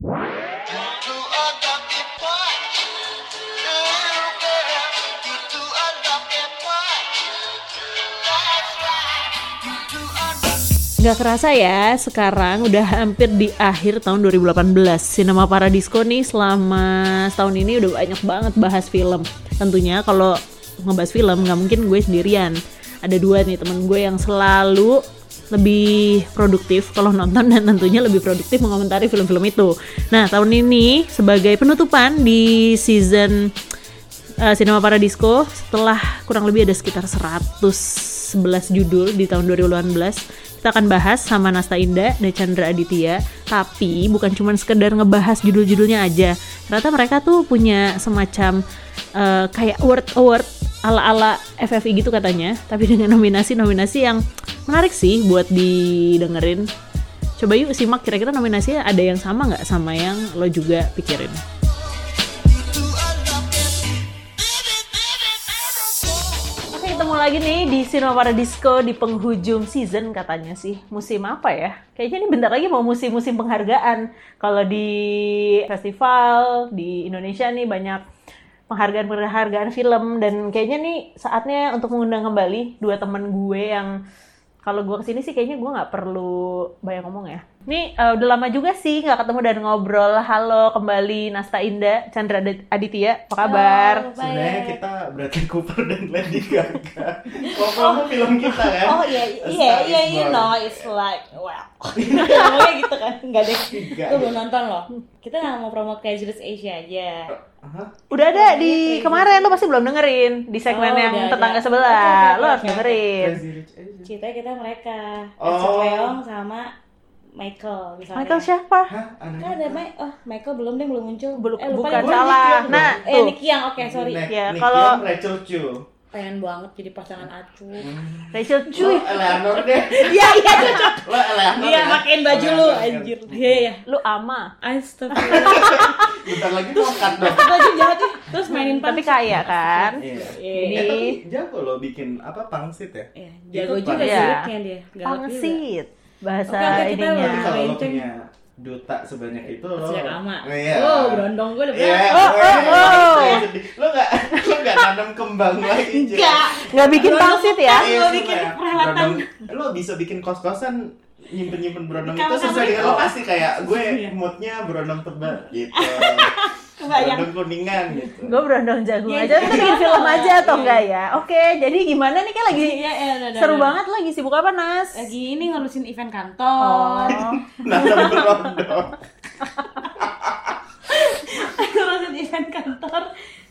Nggak kerasa ya, sekarang udah hampir di akhir tahun 2018. Cinema Paradisco nih selama setahun ini udah banyak banget bahas film. Tentunya kalau ngebahas film nggak mungkin gue sendirian. Ada dua nih temen gue yang selalu lebih produktif kalau nonton dan tentunya lebih produktif mengomentari film-film itu. Nah tahun ini sebagai penutupan di season uh, Cinema Paradisco setelah kurang lebih ada sekitar 111 judul di tahun 2018 kita akan bahas sama Nasta Indah dan Chandra Aditya tapi bukan cuma sekedar ngebahas judul-judulnya aja ternyata mereka tuh punya semacam uh, kayak award award ala-ala FFI gitu katanya tapi dengan nominasi-nominasi yang menarik sih buat didengerin coba yuk simak kira-kira nominasinya ada yang sama nggak sama yang lo juga pikirin Oke, ketemu lagi nih di Cinema Paradisco di penghujung season katanya sih. Musim apa ya? Kayaknya ini bentar lagi mau musim-musim penghargaan. Kalau di festival di Indonesia nih banyak penghargaan-penghargaan film dan kayaknya nih saatnya untuk mengundang kembali dua teman gue yang kalau gue ke sini sih kayaknya gue nggak perlu banyak ngomong ya. Nih eh, udah lama juga sih nggak ketemu dan ngobrol. Halo kembali Nasta Indah, Chandra Aditya, apa kabar? Sebenarnya kita Bradley Cooper dan Lady Gaga. Ngomong film kita kan. Oh iya iya iya you know it's like well ngomongnya gitu kan nggak deh Enggak. gue belum nonton loh kita nggak mau promo Casualist Asia aja Hah? Udah ada di kemarin lo pasti belum dengerin di segmen Oh, yang udah, tetangga sebelah. Oke, oke, lo harus dengerin. Ceritanya kita mereka Oh. Leong sama Michael misalnya Michael siapa? Hah? kan ada Mike oh Michael belum deh belum muncul Belum- eh, lupa bukan deh, salah. Nah, eh tuh. Nick Young oke sorry Nick- Ya, Nick kalau- Rachel Chu. pengen banget jadi pasangan acu Rachel Lo Cuy. Eleanor deh. iya iya cocok Lo Eleanor iya ya? makin baju lu Eleanor, kan? anjir iya iya Lu ama. Astagfirullah Bentar lagi mau cut dong. baju jahat ih. terus mainin Tapi pangsit. kaya kan? Iya. Ini- Eh tapi jago lo bikin apa pangsit ya? Iya, jago juga sih Iya. dia. Pangsit. Bahasa kita ininya. Tapi kalau lo punya duta sebanyak itu lo. Sejak lama. Iya. Oh, berondong gue udah Iya. berapa? Oh, oh, oh. Sedih. Lo nggak lo nggak nanam kembang lagi. Enggak. Nggak bikin pangsit ya? kan. Iya, bikin ya. peralatan. Lo bisa bikin kos-kosan nyimpen nyimpen berondong itu sesuai dengan lokasi kayak gue Iya. moodnya berondong tebal gitu. berondong kuningan gitu Gue berondong jagung Iya, aja, kita bikin iya. film aja atau Iya. enggak ya? Oke, jadi gimana nih kan lagi udah, udah, seru banget lagi sibuk apa Nas? Lagi ini ngurusin event Oh, kantor. nanam berondong ngurusin event kantor.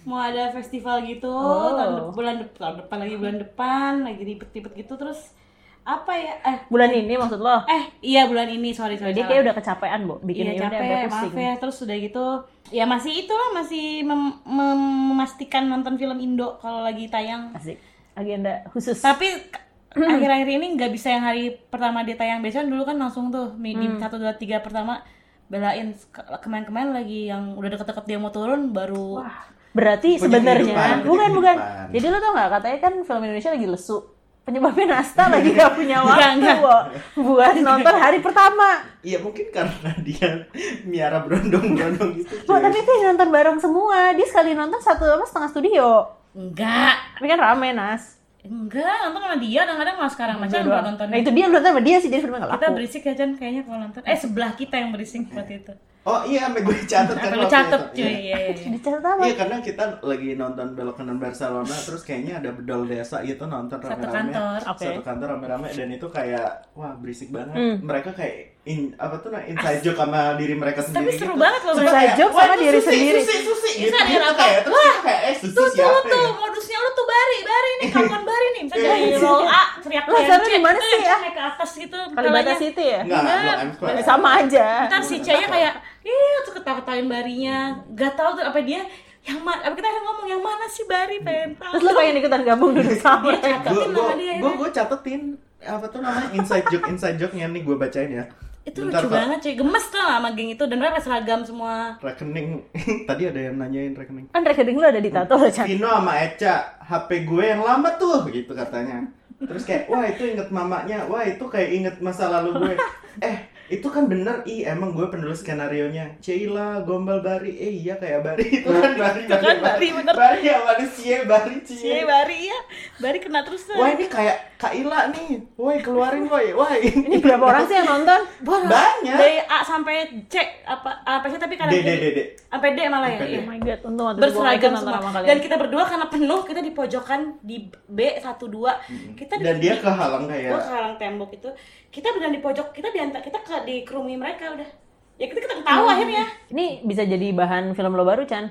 Mau ada festival gitu Oh. tahun de- bulan depan, tahun depan lagi bulan depan, lagi ribet-ribet gitu terus apa ya? Eh, bulan ini maksud lo? eh iya bulan ini, sorry sorry. Salah. kayak udah kecapean, Bu. Bikinnya iya, udah capek, sampai pusing. maaf ya. Terus udah gitu, ya masih itulah masih mem- mem- memastikan nonton film Indo kalau lagi tayang. Asik. Agenda khusus. Tapi akhir-akhir ini nggak bisa yang hari pertama dia tayang. Biasanya dulu kan langsung tuh di Hmm. satu dua tiga pertama belain Ke- kemarin-kemarin lagi yang udah deket-deket dia mau turun baru Wah, berarti sebenarnya bukan bukan. Jadi lo tau nggak katanya kan film Indonesia lagi lesu. Penyebabnya Nasta lagi gak punya waktu enggak. Wo, buat nonton hari pertama. iya mungkin karena dia miara berondong berondong gitu Wah, tapi itu yang nonton bareng semua. Dia sekali nonton satu apa setengah studio. enggak Tapi kan rame Nas. Enggak nonton sama dia kadang-kadang malah sekarang nggak doang. nonton Nah itu dia nonton sama dia sih jadi filmnya nggak kita laku. berisik ya Jan kayaknya kalau nonton eh sebelah kita yang berisik waktu itu oh iya sampai gue catat kan catet itu. cuy Iya. iya, iya, iya. Dicatat apa? Iya karena kita lagi nonton Belok Kanan Barcelona terus kayaknya ada bedol desa gitu nonton Satu rame-rame kantor. Oke. satu kantor rame-rame dan itu kayak wah berisik banget Hmm. mereka kayak in, apa tuh nah inside joke sama diri mereka tapi sendiri seru gitu. banget loh Inside kayak, joke "Wah, sama diri susi, sendiri." susi susi Bisa gitu, gitu kayak terus Wah, kita kayak eh susi tuh tuh siapa tuh ya modusnya lu tuh bari bari nih kawan nih misalnya Iya, dari iya. roll A teriak sekarang di mana sih ya? naik ke atas gitu Kalibata City ya? enggak. I'm square. Sama aja. ntar si C nya kayak ih tuh ketawa-ketawain barinya gak tahu tuh apa dia yang mana apa kita ngomong yang mana sih bari pengen tahu Terus lo pengen ikutan gabung duduk sama gue gue gue catetin apa tuh namanya inside joke inside joke nya nih gue bacain ya itu Bentar, lucu Pak. banget cuy. Gemes tuh sama geng itu? Dan mereka seragam semua. Rekening. Tadi ada yang nanyain rekening. Kan rekening lu ada di tato lo, Chan. Vino sama Eca HP gue yang lama tuh gitu katanya. Terus kayak wah itu inget mamanya. Wah itu kayak inget masa lalu gue. Eh itu kan bener ih emang gue penulis skenario nya Sheila gombal Bari eh iya kayak Bari. Itu kan Bari Itu kan Bari, bener. Bari ya manusia Bari Cie. Cie Bari ya, Bari kena terus. wah ini kayak Kak Ila nih. Woi keluarin woi. Woi Ini berapa orang sih yang nonton? banyak. Dari A sampai C apa apa sih tapi kadang D D D D. Sampai D malah ya. Iya. Oh my god, untung gua berseragam nonton semua. dan kita berdua karena penuh kita di pojokan di B satu dua. Kita di, dan dia di- kehalang gua kayak kehalang tembok itu kita benar di pojok kita di antar kita ke di kerumuni mereka udah ya kita kita tahu akhirnya Ini bisa jadi bahan film lo baru, Chan.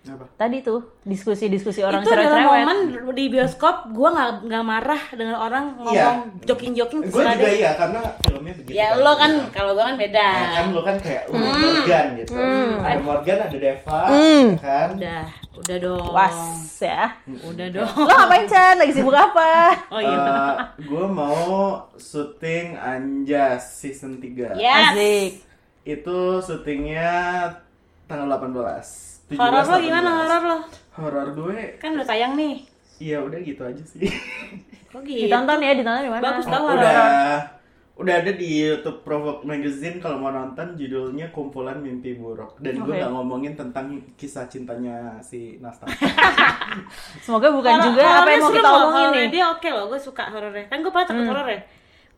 Apa? Tadi tuh diskusi-diskusi orang itu adalah cerewet-cerewet. momen di bioskop gua nggak nggak marah dengan orang ngomong Iya. joking joking gue juga iya karena filmnya begitu ya lo kan kalau gua kan beda. Ya kan lo kan kayak uh, Morgan gitu. Ada Morgan ada Deva Hmm. ya kan? Udah udah dong. Was ya. udah dong. Lo ngapain, Chan? Lagi sibuk apa? oh iya. Gue Eh, mau syuting Anjas season 3 yes. Asik. Itu syutingnya tanggal 18 17, horor lo 18. gimana horor lo Horor gue kan udah tayang nih Iya udah gitu aja sih kok gitu Ditonton ya, ditonton di mana? Bagus tau horor Udah Udah ada di YouTube Provoke Magazine kalau mau nonton judulnya Kumpulan Mimpi Buruk dan gue Oke. nggak ngomongin tentang kisah cintanya si Nasta. Semoga bukan Horor- juga apa yang mau kita omongin nih. Dia oke loh, gue suka horornya. Kan gue pernah takut horor ya.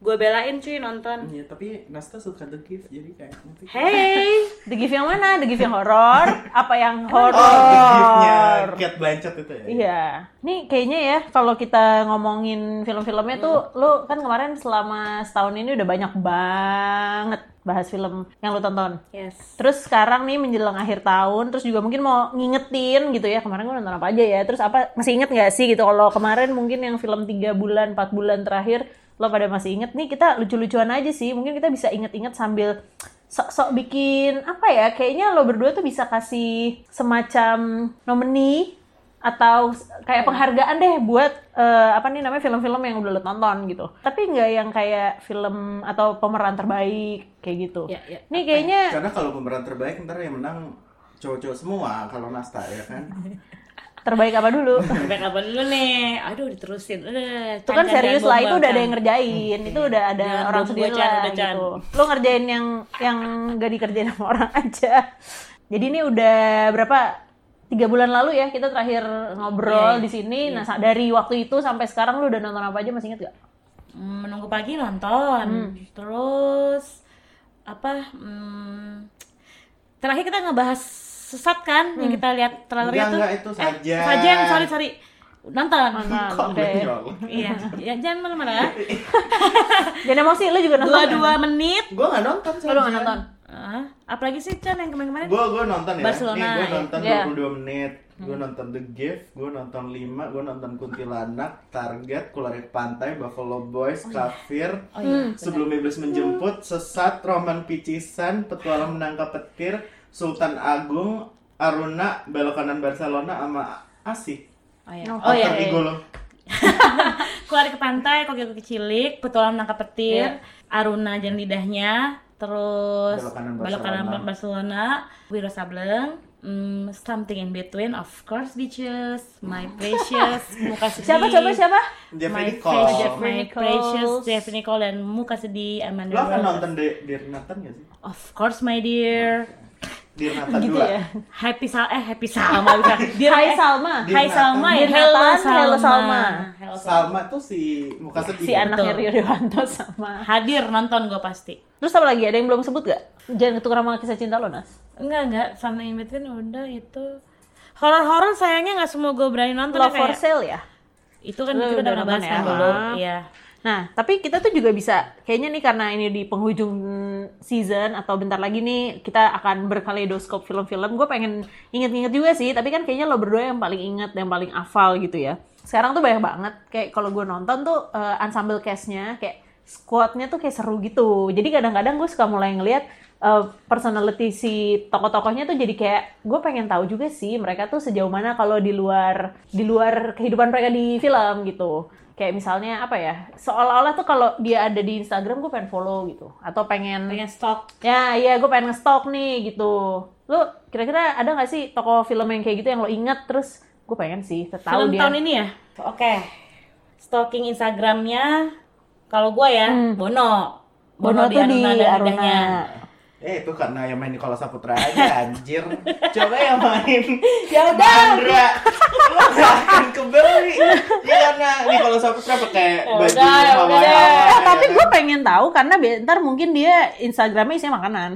Gue belain cuy nonton. Iya tapi Nasta suka The Gift jadi kayak nanti. Hey, The Gift yang mana? The Gift yang horor? Apa yang Oh, The Gift-nya horor? Kate Blanchett itu ya. Iya. Nih kayaknya ya kalau kita ngomongin film-filmnya tuh lu kan kemarin selama setahun ini udah banyak banget bahas film yang lu tonton. yes. Terus sekarang nih menjelang akhir tahun, terus juga mungkin mau ngingetin gitu ya kemarin gue nonton apa aja ya. Terus apa masih inget nggak sih gitu kalau kemarin mungkin yang film 3 bulan, 4 bulan terakhir lo pada masih inget nih kita lucu-lucuan aja sih. Mungkin kita bisa inget-inget sambil sok-sok bikin apa ya? Kayaknya lo berdua tuh bisa kasih semacam nomini atau kayak penghargaan deh buat eh, apa nih namanya film-film yang udah lo tonton gitu. Tapi nggak yang kayak film atau pemeran terbaik kayak gitu. Ya, ya. Nih kayaknya Karena kalau pemeran terbaik ntar yang menang cowok-cowok semua kalau Nasta ya kan. terbaik apa dulu? Sampai kapan dulu nih? Aduh, diterusin. Udah. itu kan serius lah, itu udah ada yang ngerjain, itu udah ada Jangan orang sendiri lah gitu. Lo ngerjain yang yang gak dikerjain sama orang aja. Jadi ini udah berapa? Tiga bulan lalu ya kita terakhir ngobrol Iya, di sini. Nah sa- dari waktu itu sampai sekarang lu udah nonton apa aja masih inget gak? Hmm, Menunggu pagi nonton. Terus apa? Hmm, terakhir kita ngebahas sesat kan yang kita lihat trailernya Enggak, tuh. enggak, itu Sajan. Eh, Sajan, sorry sorry. Nonton. Nonton, nyolong? iya, ya, jangan mana-mana. Jangan emosi, lu juga nonton. Dua-dua menit. Gue nggak nonton. Lu nggak nonton? Ah, apalagi sih Chan yang kemarin-kemarin? Gue gue nonton ya. Barcelona, Nih gue ya. nonton Iya. 22 menit. Gue nonton The Gift, gue nonton 5, gue nonton Kuntilanak, Target, Kularik Pantai, Buffalo Boys, Kafir, Oh iya. Sebelum Iblis Menjemput, Sesat, Roman Picisan, Petualang Menangkap Petir, Sultan Agung, Aruna, Belok Kanan Barcelona, sama Asih. Oh iya. Oh, Oh iya. Lo. Keluar ke pantai, koki koki cilik, petualang menangkap petir, Iya. Aruna dan lidahnya, terus Belok kanan belok kanan Barcelona. Barcelona, Wiro Sableng, mm, something in between, of course, bitches, my precious, muka sedih. Siapa coba siapa? Jeffrey My Nicole. precious, Jeffrey my precious Jeffrey Nicole dan muka sedih Amanda Lo akan nonton De Dear Nathan gak sih? Of course, my dear. Dear Nathan Gitu 2. ya. Happy Sal eh Happy Salma bukan. Dear, Hai Salma. Hai Salma ya. Dear Hello Salma. hello Salma. Hello Salma. Salma tuh si muka sedih. Si anaknya. Rio Dewanto sama. Hadir nonton gue pasti. Terus apa lagi? Ada yang belum sebut gak? Jangan ketukar sama kisah cinta lo, Nas. Enggak, enggak. Sama in between udah itu. Horor-horor sayangnya nggak semua gue berani nonton Love ya, for kayak- sale ya? Itu kan Lu kita udah ngebahas nonton kan ya? dulu. Iya. Nah, tapi kita tuh juga bisa, kayaknya nih karena ini di penghujung season atau bentar lagi nih kita akan berkaleidoskop film-film. Gue pengen inget-inget juga sih, tapi kan kayaknya lo berdua yang paling inget, yang paling hafal gitu ya. Sekarang tuh banyak banget, kayak kalau gue nonton tuh eh, ensemble cast-nya, kayak squad-nya tuh kayak seru gitu. Jadi kadang-kadang gue suka mulai ngeliat eh, personality si tokoh-tokohnya tuh jadi kayak gue pengen tahu juga sih mereka tuh sejauh mana kalau di luar di luar kehidupan mereka di film gitu kayak misalnya apa ya seolah-olah tuh kalau dia ada di Instagram gue pengen follow gitu atau pengen, Pengen stok. ya iya gue pengen nge-stalk nih gitu lu kira-kira ada nggak sih tokoh film yang kayak gitu yang lo inget terus gue pengen sih tahu Film dia tahun ini ya? Oke. Stalking Instagramnya kalau gue ya Hmm. Bono. Bono di tuh di Aruna dan Aruna. Eh itu karena yang main Nikola Saputra aja anjir. Coba yang main Ya udah. Mandra. Lo gak akan kebeli. Ya karena Nikola Saputra pakai Ya baju udah, ya. Eh, tapi gue pengen tahu karena ntar mungkin dia Instagramnya isinya makanan.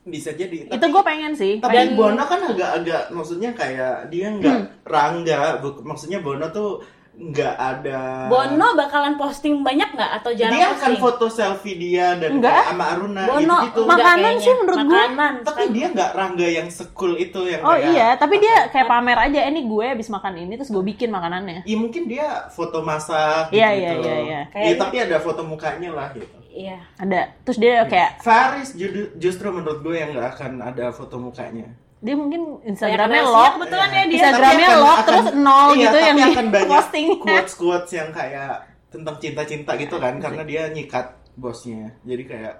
bisa jadi. itu gue pengen sih. Tapi Pengen- Bono kan agak-agak maksudnya kayak dia nggak Hmm. rangga, maksudnya Bono tuh nggak ada. Bono bakalan posting banyak nggak atau jarang dia akan posting? foto selfie dia dan kayak sama Aruna Bono gitu-gitu. enggak Makanan kayaknya. sih menurut gue. Tapi dia nggak rangga yang sekul itu yang Oh kayak iya, tapi dia kayak pamer aja. Eh, Ini gue habis makan ini terus gue bikin makanannya. Ya mungkin dia foto masak Iya, gitu. iya, iya, iya. Ya, Kayak- tapi ada foto mukanya lah gitu. Iya. Ada. Terus dia kayak Faris justru menurut gue yang nggak akan ada foto mukanya. Dia mungkin Instagramnya lock. kebetulan ya dia. Instagramnya akan- lock, akan- terus nol iya, gitu tapi yang di akan banyak postingnya. quotes quotes yang kayak tentang cinta-cinta gitu kan karena dia nyikat bosnya. Jadi kayak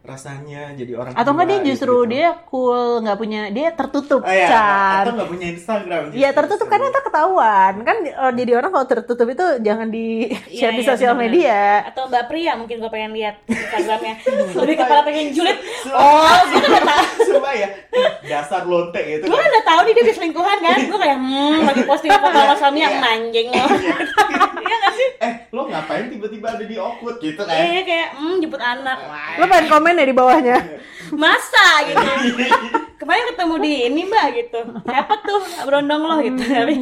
rasanya jadi orang Atau enggak dia justru gitu. dia cool, nggak punya dia tertutup, Oh, iya. Atau nggak punya Instagram. Iya justru. tertutup karena ntar ketahuan kan oh, jadi orang kalau tertutup itu jangan di share di Iya, iya, sosial media. Atau Mbak Pria mungkin gue pengen lihat Instagramnya. Lebih kepala pengen julid. Oh, kan udah tahu. Sumpah ya, dasar lonte gitu Gue kan. kan udah tahu nih dia di selingkuhan kan. Gue kayak hmm lagi posting foto sama suami yang Iya. manjing lo. Iya nggak sih? Eh, lo ngapain tiba-tiba ada di Okut gitu kan? Iya kayak hmm jemput anak. Lo pengen komen ya di bawahnya. Masa gitu. Kemarin ketemu di ini mbak gitu. Siapa tuh berondong lo gitu. Tapi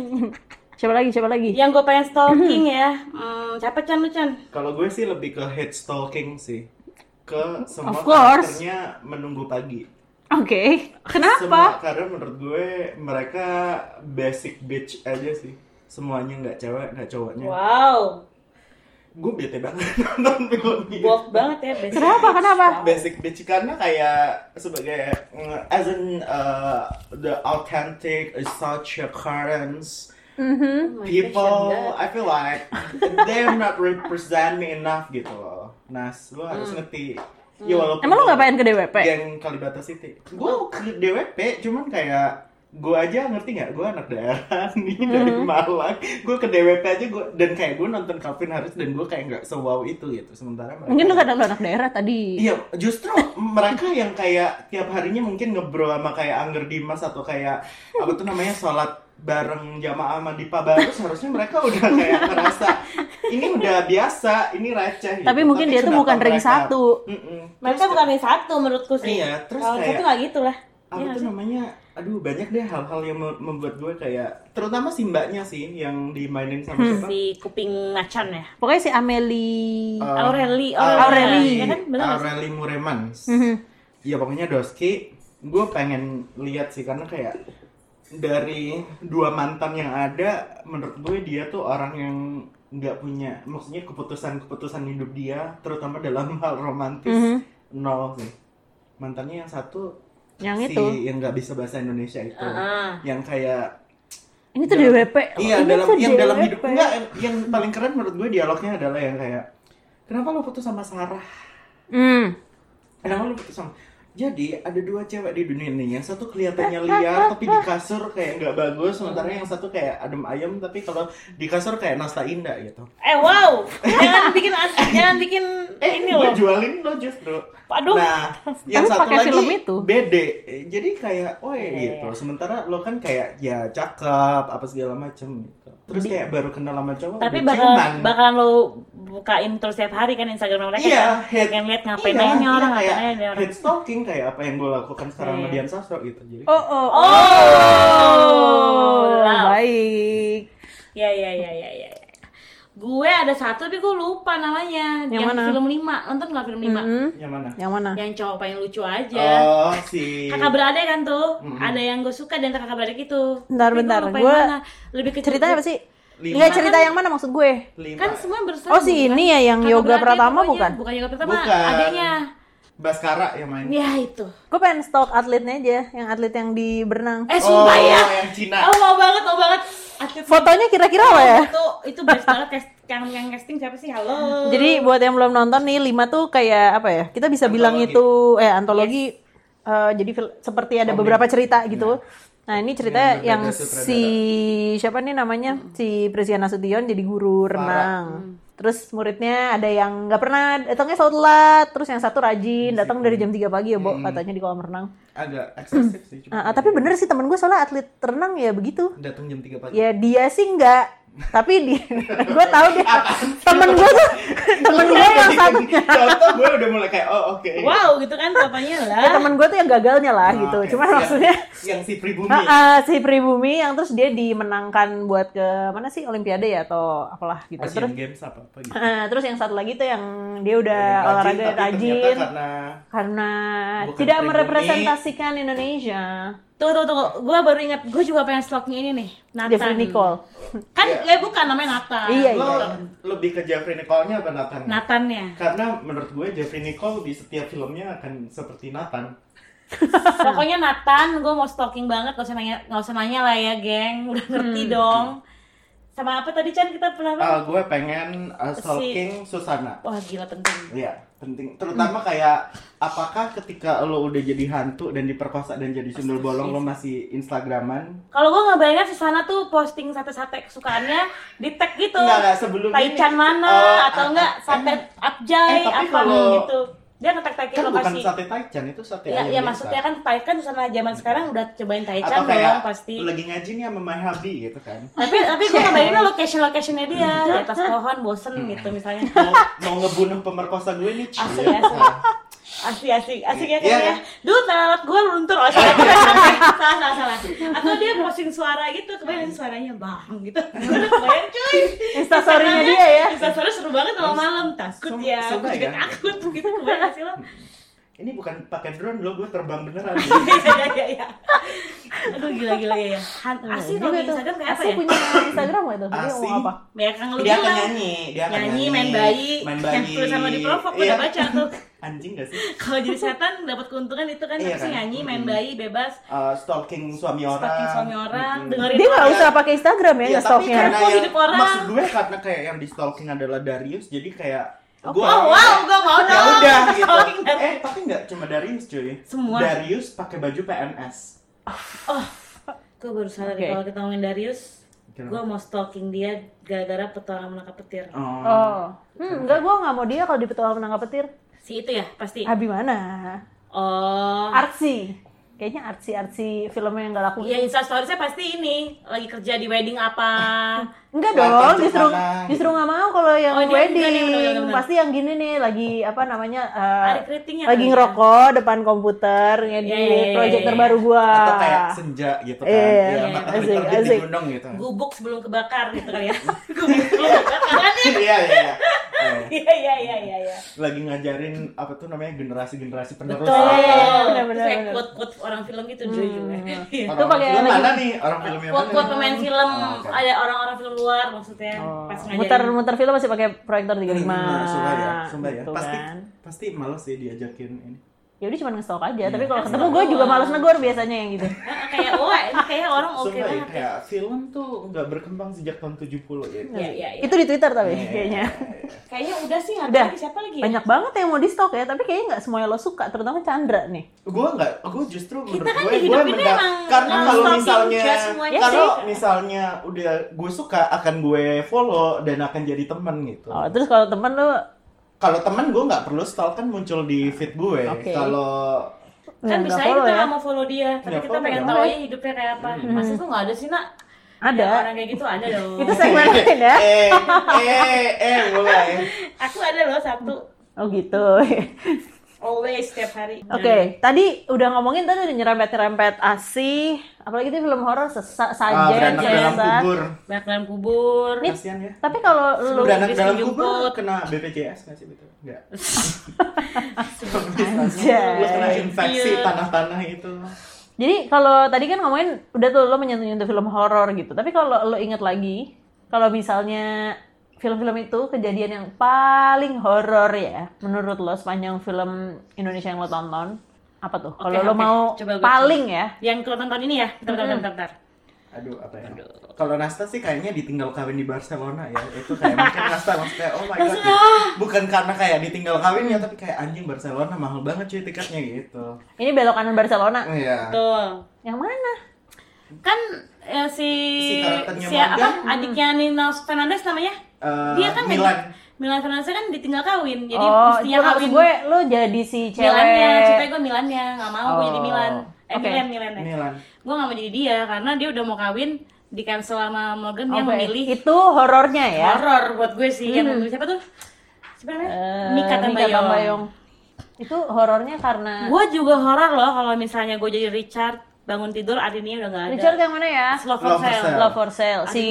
Siapa lagi? Siapa lagi? yang gue pengen stalking ya. Hmm, siapa Chan lu Chan? Kalau gue sih lebih ke head stalking sih. Ke semua Of course. karakternya menunggu pagi. Oke. Semua Kenapa? karena menurut gue mereka basic bitch aja sih. Semuanya nggak cewek, nggak cowoknya. Wow. Gue bete banget nonton film ini. Bold banget ya. basic. Kenapa? Kenapa? Basic bitch karena kayak sebagai mm, as in uh, the authentic is such occurrence. Mhm. Oh people gosh, I feel like they're not represent me enough gitu loh Nas lu harus ngerti ya walaupun Emang lo pengen ke DWP? geng Kalibata City gue ke DWP cuman kayak gue aja ngerti nggak gue anak daerah nih dari Malang gue ke DWP aja gue dan kayak gue nonton Calvin Harris dan gue kayak nggak sewow itu gitu sementara mereka Mungkin lo kan lo anak daerah tadi. Iya, justru mereka yang kayak tiap harinya mungkin ngebro sama kayak Angger Dimas atau kayak apa tuh namanya sholat bareng jamaah sama Dipa Baru seharusnya mereka udah kayak ngerasa ini udah biasa, ini receh. gitu. Tapi mungkin dia tuh bukan ring satu. Mm-mm. Mereka Terus bukan yang satu menurutku sih. Iya, terus Kalau kayak- satu nggak gitu lah. Apa nggak tuh sih? namanya? Aduh, banyak deh hal-hal yang mem- membuat gue kayak terutama si mbaknya sih yang dimainin sama siapa? Si kuping macan ya. Pokoknya si Amelie. Uh, Aureli, Aureli. Ya kan? Bener? Aureli Muremans. Mhm. Ya pokoknya Doski, gue pengen lihat sih karena kayak dari dua mantan yang ada, menurut gue dia tuh orang yang nggak punya, maksudnya keputusan-keputusan hidup dia, terutama dalam hal romantis, Mhm. nol sih. Mantannya yang satu Yang si itu. yang nggak bisa bahasa Indonesia itu, Heeh. yang kayak Ini tuh Dalam- DWP. Iya Ini dalam yang dalam DWP. hidup enggak yang paling keren menurut gue dialognya adalah yang kayak kenapa lo putus sama Sarah? Hmm. Kenapa lu putus sama? Jadi ada dua cewek di dunia ini, yang satu kelihatannya liar tapi di kasur kayak nggak bagus, sementara yang satu kayak adem ayem tapi kalau di kasur kayak Nasta Indah gitu. Eh wow, jangan bikin jangan bikin ini gue loh. jualin lo justru. Aduh. Nah, yang satu lagi film itu. bede. Jadi kayak, woi Iya, gitu. Sementara lo kan kayak ya cakep apa segala macem gitu. Terus kayak baru kenal sama cowok. Tapi bakal bakalan lo bukain terus tiap hari kan Instagram mereka Iya, kan? head, Pengen lihat ngapain iya, aja iya, orang, kayak ngapain aja nih orang. head stalking kayak apa yang gue lakukan sekarang sama Iya. Dian Sastro gitu. Jadi Oh, oh, Oh, love. baik. Ya ya ya ya ya. ya. Gue ada satu tapi gue lupa namanya. Yang mana? film 5. Nonton nggak film 5? Hmm. yang mana? Yang mana? Yang cowok paling lucu aja. Oh si Kakak beradik kan tuh. Mm-mm. Ada yang gue suka dan kakak beradik itu. Bentar, Tapi bentar. yang mana. lebih ke Ceritanya apa sih? Lima. Enggak cerita yang mana maksud gue? lima. Kan semua bersama. Oh, si ini ya, yang Kakak Yoga beradik Pratama pokoknya. bukan? Bukan Yoga Pratama, Bukan. adiknya. Baskara yang main. Ya itu. Gue pengen stalk atletnya aja, yang atlet yang di berenang. Eh oh, sumpah ya. yang Cina. Oh mau banget, mau banget. Atlet Fotonya kira-kira apa ya? Itu itu best banget cast, yang yang casting siapa sih? Halo. Jadi buat yang belum nonton nih, lima tuh kayak apa ya? Kita bisa bilang Antologi. itu eh antologi. eh, jadi fil- seperti ada Komik. beberapa cerita gitu. Nah ini cerita Yang yang si siapa nih namanya? Si Prisia Nasution jadi guru renang. Terus muridnya ada yang nggak pernah datangnya selalu telat, terus yang satu rajin datang dari jam 3 pagi ya, Bo, katanya di kolam renang. agak eksesif sih cuma Ah, ah, tapi bener sih temen gue soalnya atlet renang ya begitu. datang jam 3 pagi. Ya dia sih nggak, tapi di gue tahu dia temen gue tuh temen gue yang satunya. contoh gue udah mulai kayak oh oke Wow gitu kan papanya lah. Ya, temen gue tuh yang gagalnya lah Oh, gitu. Cuman Yang- maksudnya yang si pribumi Ah, ah, si Pribumi yang terus dia dimenangkan buat ke mana sih Olimpiade ya atau apalah gitu. Asian Terus Games apa apa gitu ah, terus yang satu lagi tuh yang dia udah Rajin, olahraga rajin karena karena tidak pribumi. merepresentasikan Indonesia. Tunggu tunggu tunggu. Gue baru ingat. Gue juga pengen stalking ini nih. Nathan. Jeffrey Nicole. Kan Iya. eh bukan namanya Nathan. Iya, lo iya. lebih ke Jeffrey Nicole-nya apa Nathan? Nathannya. Karena menurut gue Jeffrey Nicole di setiap filmnya akan seperti Nathan. Pokoknya Nathan, gue mau stalking banget. Gak usah nanya, gak usah nanya lah ya, geng. Udah ngerti Hmm. dong. Sama apa tadi Chan kita pernah Ah, gue pengen uh, Si- stalking Susana. Wah gila penting. Iya, penting. Terutama kayak apakah ketika lo udah jadi hantu dan diperkosa dan jadi sundel bolong lo masih Instagraman? Kalau gue ngebayangin Susana tuh posting sate-sate kesukaannya di tag gitu. Enggak, enggak sebelum Taichan mana Oh, atau ah, enggak ah, sate eh, Abjay eh, apa kalau- gitu. Dia ngetek-tekin Kan bukan lokasi. sate Taichan, itu sate Ya, ayam ya biasa. maksudnya kan Taichan Susana zaman sekarang udah cobain Taichan dong pasti. lagi ngaji nih sama my hubby gitu kan. Tapi tapi gue ngebayanginnya location locationnya dia di atas pohon bosen gitu misalnya. Mau, mau ngebunuh pemerkosa gue nih. Asli, asli. Asik asik asik ya Iya, kayaknya. kan? Duh, telat gue luntur. Oh, salah, salah, salah, salah. Atau dia posting suara gitu, kebayang suaranya bang gitu. Kebayang cuy. Instastory-nya dia ya. Instastory seru banget malam-malam. Takut Sum- ya, aku juga ya. takut gitu. Kebayang sih lo. Ini bukan pakai drone lo, gue terbang beneran. Iya, iya, iya. Aduh, gila-gila ya. Han, kalau di tuh. Instagram kayak apa ya? punya Instagram gak tuh? Dia ngomong apa? Ya kan lu dia akan nyanyi, dia akan Nyanyi, nyanyi, main bayi, main yang bayi. tulisan lo di provok, gue Iya. udah baca tuh. Anjing gak sih? Kalau jadi setan dapat keuntungan itu kan Iya kan? nyanyi, main bayi, bebas, Uh, stalking suami orang. stalking suami orang, Mm-mm. dengerin Dia nggak usah pakai Instagram ya, Iya, tapi nge-stalknya. karena hidup orang. maksud gue karena kayak yang di stalking adalah Darius, jadi kayak gue Oh wow, gue mau ya dong. udah gitu. Stalking Eh tapi nggak cuma Darius cuy. Semua. Darius pakai baju PNS. Oh, gue baru sadar Oke. kalau kita ngomongin Darius, Kenapa? gue mau stalking dia gara-gara petualangan menangkap petir. Oh. Oh. Hmm, enggak, gue nggak mau dia kalau di petualangan menangkap petir. Si itu ya pasti. Abi mana? Oh. Artsy. Kayaknya artsy-artsy filmnya yang gak laku. Iya, instastory-nya pasti ini lagi kerja di wedding apa. Enggak dong, justru justru nggak mau kalau yang Oh, dia wedding. enggak nih, bener-bener. Pasti yang gini nih lagi apa namanya? eh, keritingnya lagi ya? ngerokok depan komputer ngedit Iya, iya, iya, project iya. terbaru gua. Atau kayak senja gitu kan. Iya, ya, iya, matahari asik, di asik. gunung gitu. Gubuk sebelum kebakar gitu kali ya. Gubuk sebelum kebakaran ya. Iya iya iya. Iya, iya, iya, iya, iya. Lagi ngajarin apa tuh namanya generasi-generasi penerus. Betul. Iya, iya, iya, benar, Terus benar, kayak benar. quote-quote orang film gitu Joy. Iya. Orang Itu pakai film lagi- mana nih? Orang filmnya mana? Quote-quote pemain film, Oh, oke. ada orang-orang film luar maksudnya Oh, pas ngajarin. muter muter film masih pakai proyektor 35. Hmm, Sumpah ya, sumpah ya. gitu Pasti kan. pasti males sih diajakin ini. Ya udah cuma nge-stalk aja, tapi Iya. kalau Kan ketemu gue juga males negor biasanya yang gitu. Heeh, kayak wah ini kayak orang oke ya, banget. kayak film tuh nggak berkembang sejak tahun 70 ya. Iya, iya, iya. Itu di Twitter tapi Iya, kayaknya. Kayaknya udah sih lagi siapa lagi ya? Banyak banget yang mau di stok ya, tapi kayaknya nggak semuanya lo suka, terutama Chandra nih. Gue nggak, gue justru menurut kan gue, gue menda- emang karena kalau misalnya, kalau misalnya udah gue suka akan gue follow dan akan jadi teman gitu. Oh, terus kalau temen lo Kalau teman gue nggak perlu stalk kan muncul di feed gue. Oke. Kalau Kan bisa nggak kita ya. nggak mau follow dia, tapi Nggak kita follow pengen ya. tahu aja hidupnya kayak apa. Masa tuh nggak ada sih nak? Ada. Ya, orang kayak gitu ada dong. Itu segmen lain ya. eh, eh, eh, mulai. Aku ada loh satu. Oh gitu. Always setiap hari. Oke, tadi udah ngomongin tadi udah nyerempet-nyerempet asih, apalagi itu film horor sesak Ah, saja beranak dalam biasa. kubur. Banyak dalam kubur. Kasian ya. Tapi kalau lu Beranak dalam kubur kena BPJS nggak sih betul? Enggak. Lu kena infeksi Iya. tanah-tanah itu. Jadi kalau tadi kan ngomongin udah tuh lo menyentuh-nyentuh film horor gitu. Tapi kalau lo inget lagi, kalau misalnya film-film itu kejadian yang paling horor ya, menurut lo sepanjang film Indonesia yang lo tonton, apa tuh? Kalau Oke, lo oke. mau Coba gue paling ya, Yang kalau tonton ini ya, bentar, bentar, bentar, bentar. Aduh, apa ya? Kalau Nasta sih kayaknya ditinggal kawin di Barcelona ya. Itu kayak mungkin Nasta maksudnya, oh my god. Bukan karena kayak ditinggal kawin ya, tapi kayak anjing Barcelona mahal banget cuy tiketnya gitu. ini belok kanan Barcelona. Iya. Tuh. Yang mana? kan eh, si Si si apa adiknya Nino Fernandez namanya Eh, dia kan Milan. Milan Fernandez kan ditinggal kawin jadi oh, mestinya kawin gue lu jadi si cewek. Milannya ceritanya gue Milannya nggak mau gue jadi Oh, Milan eh oke. Milan Milan ya Milan. gue nggak mau jadi dia karena dia udah mau kawin di cancel sama Morgan dia Oke, memilih Itu horornya ya. horor buat gue sih yang memilih siapa tuh siapa namanya Eh, Mika Tambayong. Tambayong. Itu horornya karena gue juga horor loh kalau misalnya gue jadi Richard bangun tidur Arini udah nggak ada Richard yang mana ya? Love Love for for Sale. Sale. Love for Sale. Si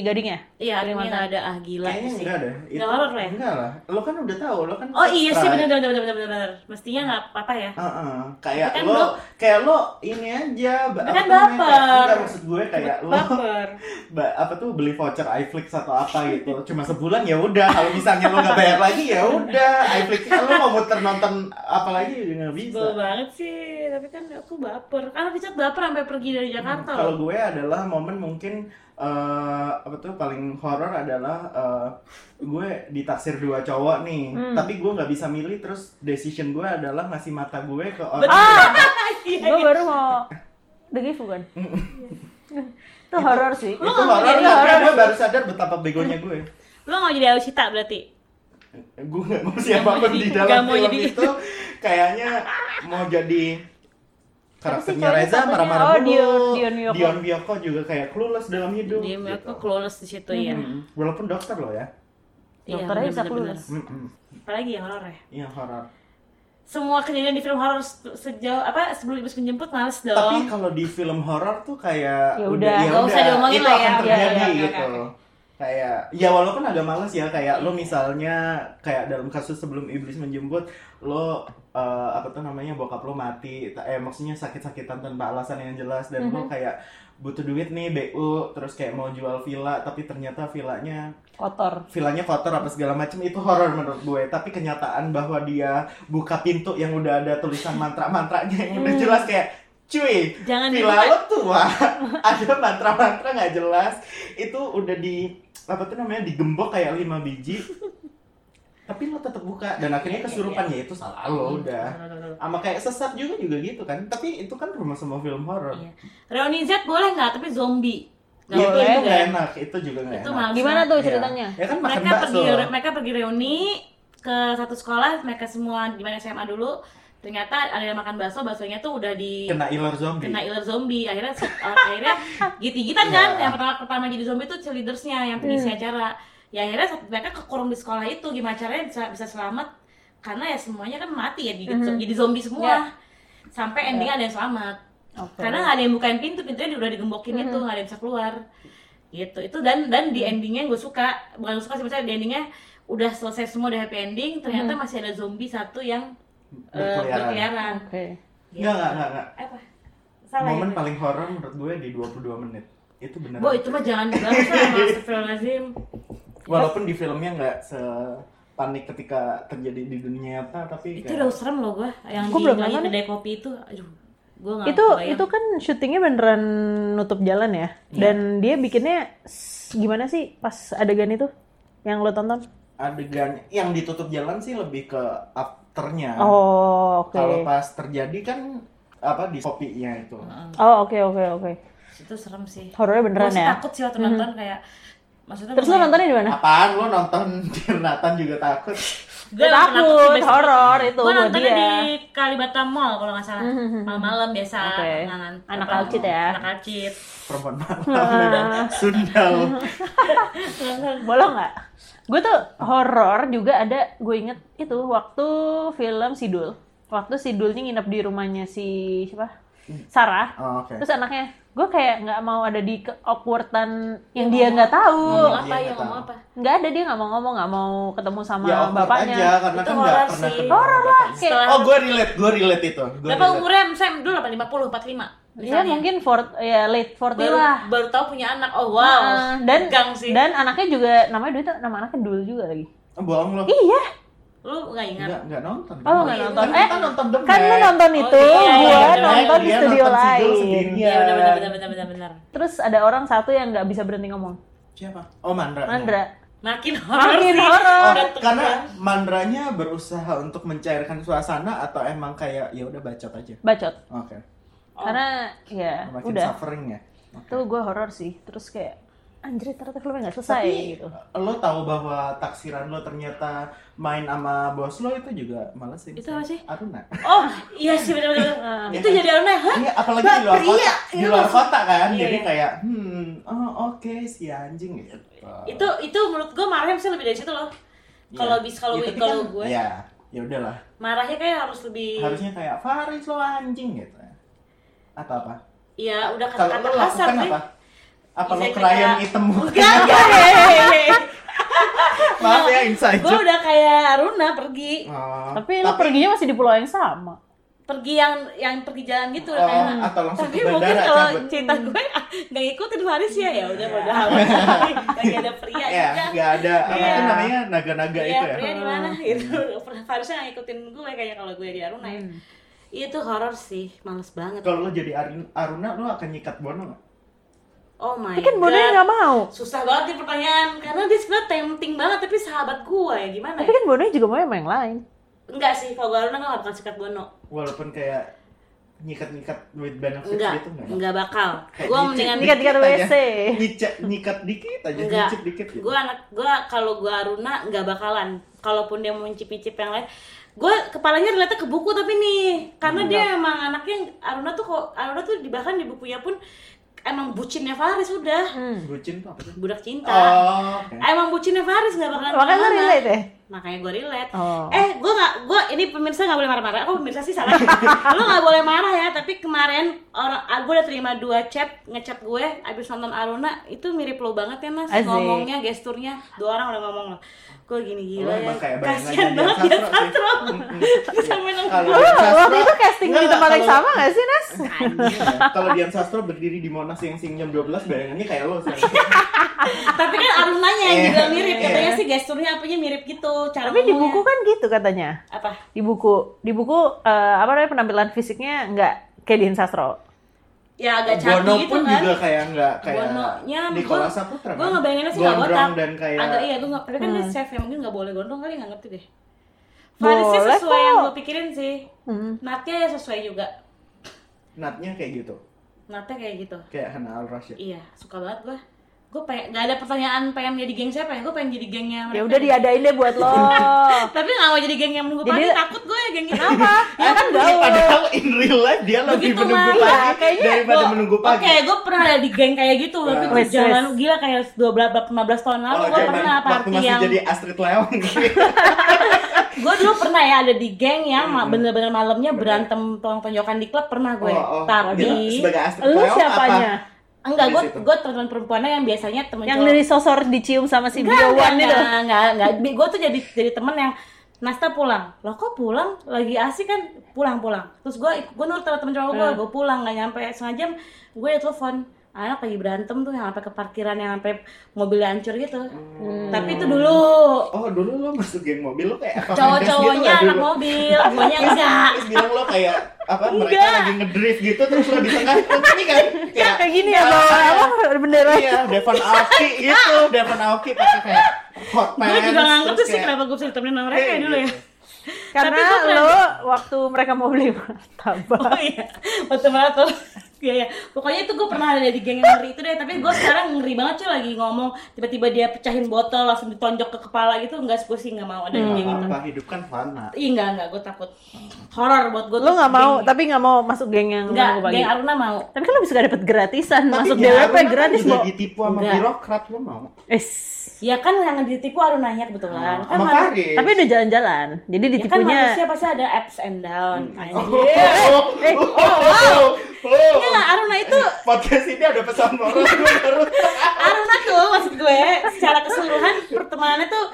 gadingnya. Iya, Arini nggak ada ah gila Kayaknya sih. enggak deh. Nggak horor lah ya? Enggak lah. Lo kan udah tahu, lo kan Oh iya sih benar benar benar benar benar. Mestinya nggak apa-apa ya. Heeh. Kayak Tapi kan lo, lo- kayak lo ini aja. Tapi kan baper. kayak- Enggak maksud gue kayak lo, Baper. ba- apa tuh beli voucher iFlix atau apa gitu. Cuma sebulan ya udah. Kalau misalnya lo nggak bayar lagi ya udah. iFlix lo mau muter nonton apa lagi juga nggak bisa. Sebel banget sih, tapi kan aku baper. Karena Richard baper sampai pergi dari Jakarta Kalau loh. gue adalah momen mungkin eh, apa tuh paling horor adalah eh, gue ditaksir dua cowok nih, Hmm. tapi gue nggak bisa milih terus decision gue adalah ngasih mata gue ke orang. Ah, Iya, gue baru mau The Gift bukan? itu horor sih. itu mau horor horor? gue baru sadar betapa begonya gue. Lo nggak jadi Aushita berarti? Gue nggak mau siapa pun jadi- di dalam mau film jadi- itu kayaknya mau jadi Siapa karakternya Reza marah-marah Oh, dulu. Dion- Dion. Dion Wiyoko juga kayak clueless dalam hidup. Dia gitu. aku clueless di situ ya. Hmm. Walaupun dokter loh ya. Iya, Dokter aja bisa clueless. Mm-mm. Apalagi yang horor ya? Iya horor. Semua kejadian di film horor se- sejauh apa sebelum iblis menjemput males dong. Tapi kalau di film horor tuh kayak Ya udah, ya nggak usah diomongin itu lah akan ya. terjadi Ya, ya, ya, gitu. oke, oke. Kayak ya walaupun agak males ya kayak lo misalnya kayak dalam kasus sebelum iblis menjemput lo eh, apa tuh namanya bokap lo mati eh maksudnya sakit-sakitan tanpa alasan yang jelas dan Mhm. lo kayak butuh duit nih BU terus kayak mau jual villa tapi ternyata villanya Kotor. villanya kotor apa segala macam itu horor menurut gue tapi kenyataan bahwa dia buka pintu yang udah ada tulisan mantra-mantranya yang udah Hmm. jelas kayak cuy Jangan villa lo tua ada mantra-mantra nggak jelas itu udah di apa tuh namanya digembok kayak lima biji tapi lo tetap buka dan akhirnya Iya, kesurupan ya itu salah lo udah sama kayak sesat juga juga gitu kan tapi itu kan rumah semua film horor Iya. Reuni Z boleh nggak? Tapi zombie. Nggak itu boleh itu juga nggak ya? enak itu juga nggak Itu enak Gimana tuh Iya. ceritanya? ya kan makan mereka bakso pergi mereka pergi reuni ke satu sekolah mereka semua di mana SMA dulu ternyata ada yang makan bakso baksonya tuh udah di kena iler zombie kena iler zombie akhirnya uh, akhirnya gigit-gigitan kan Iya. yang pertama pertama jadi zombie tuh cheerleadersnya yang pengisi Hmm. acara ya akhirnya mereka kekurung di sekolah itu gimana caranya bisa bisa selamat. Karena ya semuanya kan mati ya jadi, Mhm. jadi zombie semua. Ya. sampai endingnya ada yang selamat. Oke. karena nggak ada yang bukain pintu pintunya udah digembokin itu nggak ada yang bisa keluar. Gitu. Itu dan dan di endingnya gue suka. Bukan gue suka sih misalnya di endingnya udah selesai semua udah happy ending ternyata masih ada zombie satu yang eh, Berkeliaran. Gitu. Nggak, nggak, nggak, nggak. apa? Salah momen ya? paling horor menurut gue di 22 menit. Itu benar Bo itu mah jangan dibahas lah Astagfirullahaladzim walaupun di filmnya nggak sepanik ketika terjadi di dunia nyata tapi Itu kayak- udah serem loh gua Yang Gua di nonton kedai kopi itu Aduh Gua gak Itu kebayang. itu kan syutingnya beneran nutup jalan ya. Iya. Dan dia bikinnya gimana sih pas adegan itu yang lo tonton? adegan yang ditutup jalan sih lebih ke afternya Oh, oke. kalau pas terjadi kan apa di kopinya itu Oh, oke oke oke. Itu serem sih Horornya beneran sih ya. takut sih waktu nonton kayak Maksudnya Terus lo nontonnya di mana? apaan lo nonton di Nathan juga takut Dia takut, horor itu Gue nontonnya dia. di Kalibata Mall kalau nggak salah Malam-malam biasa Oke. Anak, Anak alcit ya. Anak alcit perempuan malam dan sundal Boleh nggak? Gue tuh horor juga ada. Gue inget itu waktu film Sidul. Waktu Sidulnya nginep di rumahnya si siapa? Sarah. oh, oke Terus anaknya, gue kayak nggak mau ada di ke- awkwardan yang dia nggak tahu. Ngomong apa ya nggak ngomong apa Nggak ada dia nggak mau ngomong, nggak mau ketemu sama ya bapaknya. aja karena Itu kan horor pernah sih. ketemu Horor lah, bapaknya. kayak- oh gue relate gue relate itu Gua Berapa relate. umurnya Sam? Dulu 8, 50, 45 Iya misalnya. mungkin for, ya late 40 baru, lah. baru tahu punya anak. Oh wow. Nah, dan Tegang sih. dan anaknya juga namanya dulu tuh nama anaknya Dul juga lagi. Oh, bohong lo Iya. Lu nggak ingat? Nggak, nggak nonton. Oh, nggak Kan nonton. kita Eh, nonton The Kan lu nonton Oh, itu, iya, iya, gua iya, iya, nonton di dia studio nonton lain. Iya benar benar benar benar benar benar. Terus ada orang satu yang nggak bisa berhenti ngomong. Siapa? Oh, Mandra. Mandra. Makin horor Makin horor. Oh, Udah karena mandranya berusaha untuk mencairkan suasana atau emang kayak ya udah bacot aja. Bacot. Oke. Karena ya makin udah. suffering ya Itu gue horor sih. Terus kayak anjir ternyata filmnya nggak selesai Tapi gitu. lo tahu bahwa taksiran lo ternyata main sama bos lo itu juga males sih. Itu apa sih? Aruna. Oh, iya sih benar-benar. Ah. itu jadi Aruna, hah? Iya, apalagi di luar kota. Di luar kota kan. Iya, Jadi iya. kayak hmm, oh oke si anjing gitu. Itu itu menurut gue marahnya bisa lebih dari situ loh. Kalau Iya. bis kalau Ya, kalau kan- gue Ya, ya udahlah. marahnya kayak harus lebih Harusnya kayak Faris lo anjing gitu. Atau apa? ya udah Kalau kata-kata kasar sih. apa? Apa lo kerayan kayak- hitam Enggak. Maaf ya inside Gue udah kayak Aruna pergi. Oh, Tapi lo perginya masih di pulau yang sama. Pergi yang yang pergi jalan gitu Oh, kayak atau langsung tapi ke mungkin bandara kalau cabut. cerita gue ah, nggak ngikutin Faris ya ya udah udah lagi ada pria Ya, juga nggak ada apa Iya. itu namanya naga-naga Iya, itu ya. pria di mana gitu. Farisnya nggak ngikutin gue kayaknya kalau gue di Aruna ya. Itu horor sih, males banget. Kalau lo jadi Aruna lo akan nyikat Bono nggak? Oh my Tapi kan nggak mau. Susah banget nih pertanyaan karena dia sebenarnya tempting banget tapi sahabat gue ya gimana Tapi ya? kan Bono juga mau sama yang lain. Enggak sih, kalau gue Aruna gak bakal sikat Bono. Walaupun kayak nyikat-nyikat with benefits Enggak, gitu nggak? enggak bakal. Kayak Gue mendingan dikit Nyikat-nyikat aja. WC. Nyicat- nyikat dikit aja, Enggak. nyicip dikit gitu. gue anak gue kalau gue Aruna nggak bakalan kalaupun dia mau mencip-cip yang lain gue kepalanya relate ke buku tapi nih karena dia emang anaknya Aruna tuh kok Aruna tuh di bahkan di bukunya pun emang bucinnya Faris udah Bucin tuh apa sih? budak cinta Oh, oke. emang bucinnya Faris nggak bakalan Makanya relate ya? Makanya gue relate. Oh. eh gue nggak gue ini pemirsa nggak boleh marah-marah. Oh pemirsa sih salah. Lo nggak boleh marah ya tapi kemarin orang gue udah terima dua chat ngechat gue abis nonton Aruna itu mirip lo banget ya mas Asik. ngomongnya gesturnya dua orang udah ngomong lo gue gini gila ya. kasian banget dia Sastro Lo Dian Sastro- waktu itu casting di tempat yang sama gak sih, Nas? Iya, Kalau Dian Sastro berdiri di Monas yang sing jam 12 bayangannya kayak lo sih. tapi kan Arunanya yang Iya, dibilang mirip. Iya. katanya sih gesturnya apanya mirip gitu cara Tapi di ngomongnya. buku kan gitu katanya. apa Di buku, di buku eh, apa namanya penampilan fisiknya nggak kayak Dian Sastro. ya agak cantik Bono gitu pun kan juga kayak nggak kayak Bononya Nicola gua- Saputra gua kan? ngebayanginnya sih nggak botak dan kayak agak iya gue nggak tapi kan Hmm. chef ya mungkin nggak boleh gondrong kali nggak ngerti deh Faris sih sesuai kok. yang gue pikirin sih Hmm. Natnya ya sesuai juga natnya kayak gitu. Natnya kayak gitu Kayak Hana Al Rashid. iya suka banget gue gue pengen nggak ada pertanyaan pengen jadi geng siapa ya gue pengen jadi gengnya Ya udah diadain deh buat lo. tapi nggak mau jadi geng yang menunggu Jadi- pagi takut gue ya geng kita apa ya kan Iya, gaul. padahal in real life dia lebih Begitu, menunggu Mas. pagi Iya, kayaknya daripada Gua- menunggu pagi. Oke, gue pernah ada di geng kayak gitu, tapi gue jalan gila kayak 12 15 tahun lalu gue zaman pernah waktu party masih yang jadi Astrid Leong gue dulu pernah ya ada di geng yang ma- bener-bener malamnya berantem tolong-tonjokan di klub pernah gue Oh, oh. tapi sebagai Astrid Lu siapanya? Enggak gue gue teman perempuannya yang biasanya temen Yang cowok. dari sosor dicium sama si Biowan itu. enggak enggak, enggak. gue tuh jadi jadi temen yang Nasta pulang, lo kok pulang? Lagi asik kan pulang pulang. Terus gue gue nurut sama temen cowok gue, Hmm. gue pulang nggak nyampe setengah jam, gue ya telepon anak lagi berantem tuh yang sampai ke parkiran yang sampai mobilnya hancur gitu. Hmm. Tapi itu dulu Oh dulu lo masuk geng mobil lo kayak apa? cowok-cowoknya gitu anak mobil, guanya enggak. Terus bilang lo kayak apa mereka Enggak. lagi ngedrift gitu terus lo di tengah ini kan kayak Kayak gini ya, bawa apa? Bendera. Iya, Devon Aoki gitu, Devon Aoki pakai kayak hot pants. Gue juga nggak ngerti sih kenapa gue bisa ditemenin sama mereka dulu ya. Karena pernah- lo waktu mereka mau beli martabak. Oh iya, waktu maraton. Iya, iya. Pokoknya itu gue pernah ada di geng yang ngeri itu deh. Tapi gue sekarang ngeri banget cuy lagi ngomong tiba-tiba dia pecahin botol langsung ditonjok ke kepala gitu. Enggak, gue sih nggak mau ada di geng itu. Apa hidup kan fana. Iya enggak, enggak, gue takut. Horor buat gue. Lo nggak mau, tapi nggak mau masuk geng yang pagi. geng Aruna mau. Tapi kan lo bisa gak dapet gratisan masuk Tapi DWP Aruna kan gratis, juga Bo. ditipu sama Enggak. birokrat lo mau. Es. Ya kan yang ditipu Arunanya kebetulan. kan Sama Faris. Tapi udah jalan-jalan. Jadi Ya kan ditipunya manusia pasti ada ups and down. Oh, Anjir. oh, oh, oh, oh. Enggak, Aruna itu Podcast ini ada pesan moral. Aruna tuh maksud gue secara keseluruhan pertemanannya tuh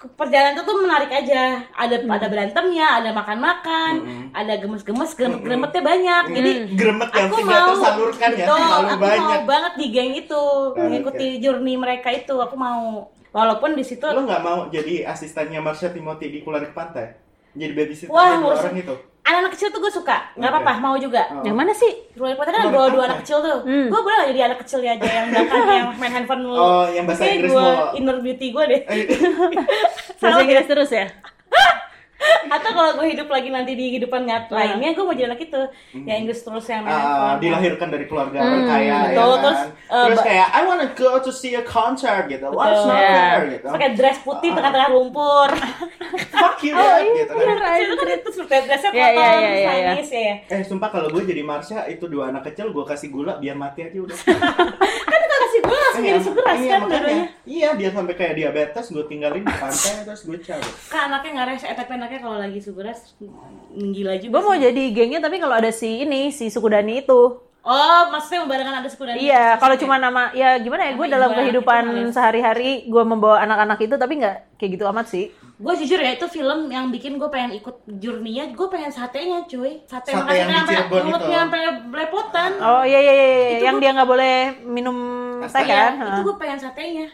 perjalanan itu tuh menarik aja ada ada berantemnya ada makan-makan ada gemes-gemes gremet-gremetnya banyak jadi Gremet yang aku tidak mau tersalurkan ya Betul, terlalu aku banyak. mau banget di geng itu mengikuti journey mereka itu aku mau walaupun di situ Lo nggak mau jadi asistennya Marsha Timothy di Kularik Pantai? Jadi babysitter Wah, dua ngurus- orang itu. anak-anak kecil tuh gue suka nggak Oke. apa-apa mau juga Oh. yang mana sih? Ruang Potter kan dua, dua anak kecil tuh. Hmm. Gue boleh gak jadi anak kecilnya aja yang belakang yang main handphone mulu. Oh, yang bahasa Inggris inner beauty gue deh. Eh, Bahasa Inggris terus ya? Atau kalau gue hidup lagi nanti di kehidupan nyata Nah. lainnya gue mau jadi anak itu yang Inggris terus yang Ah, main dilahirkan dari keluarga Hmm, kaya ya betul. kan? Terus, Terus, eh, ba- kayak I wanna go to see a concert gitu. What's Betul. not Ya. there gitu. pakai dress putih tengah-tengah lumpur Fuck you Oh, dad iya, gitu kan. itu kan itu seperti dressnya Iya, potong iya, iya, iya, iya. Chinese ya Eh sumpah kalau gue jadi Marsha itu dua anak kecil gue kasih gula biar mati aja udah. kan kita kasih gue langsung jadi segeras iya, kan dua-duanya Iya, biar sampai kayak diabetes gue tinggalin di pantai terus gue cabut. kan anaknya nggak rese eh, tapi anaknya kalau lagi segeras gila juga Gue mau jadi gengnya tapi kalau ada si ini si suku Dani itu. oh maksudnya membarengan ada suku dan Iya, kalau cuma nama ya gimana ya? Gue dalam ibarat kehidupan males. sehari-hari gue membawa anak-anak itu tapi nggak kayak gitu amat sih. gue jujur ya itu film yang bikin gue pengen ikut journey-nya gue pengen satenya cuy sate, Sate makasih yang sampai mulutnya sampai belepotan Oh iya iya iya, iya. Itu yang gua- dia nggak boleh minum teh kan? itu gue pengen satenya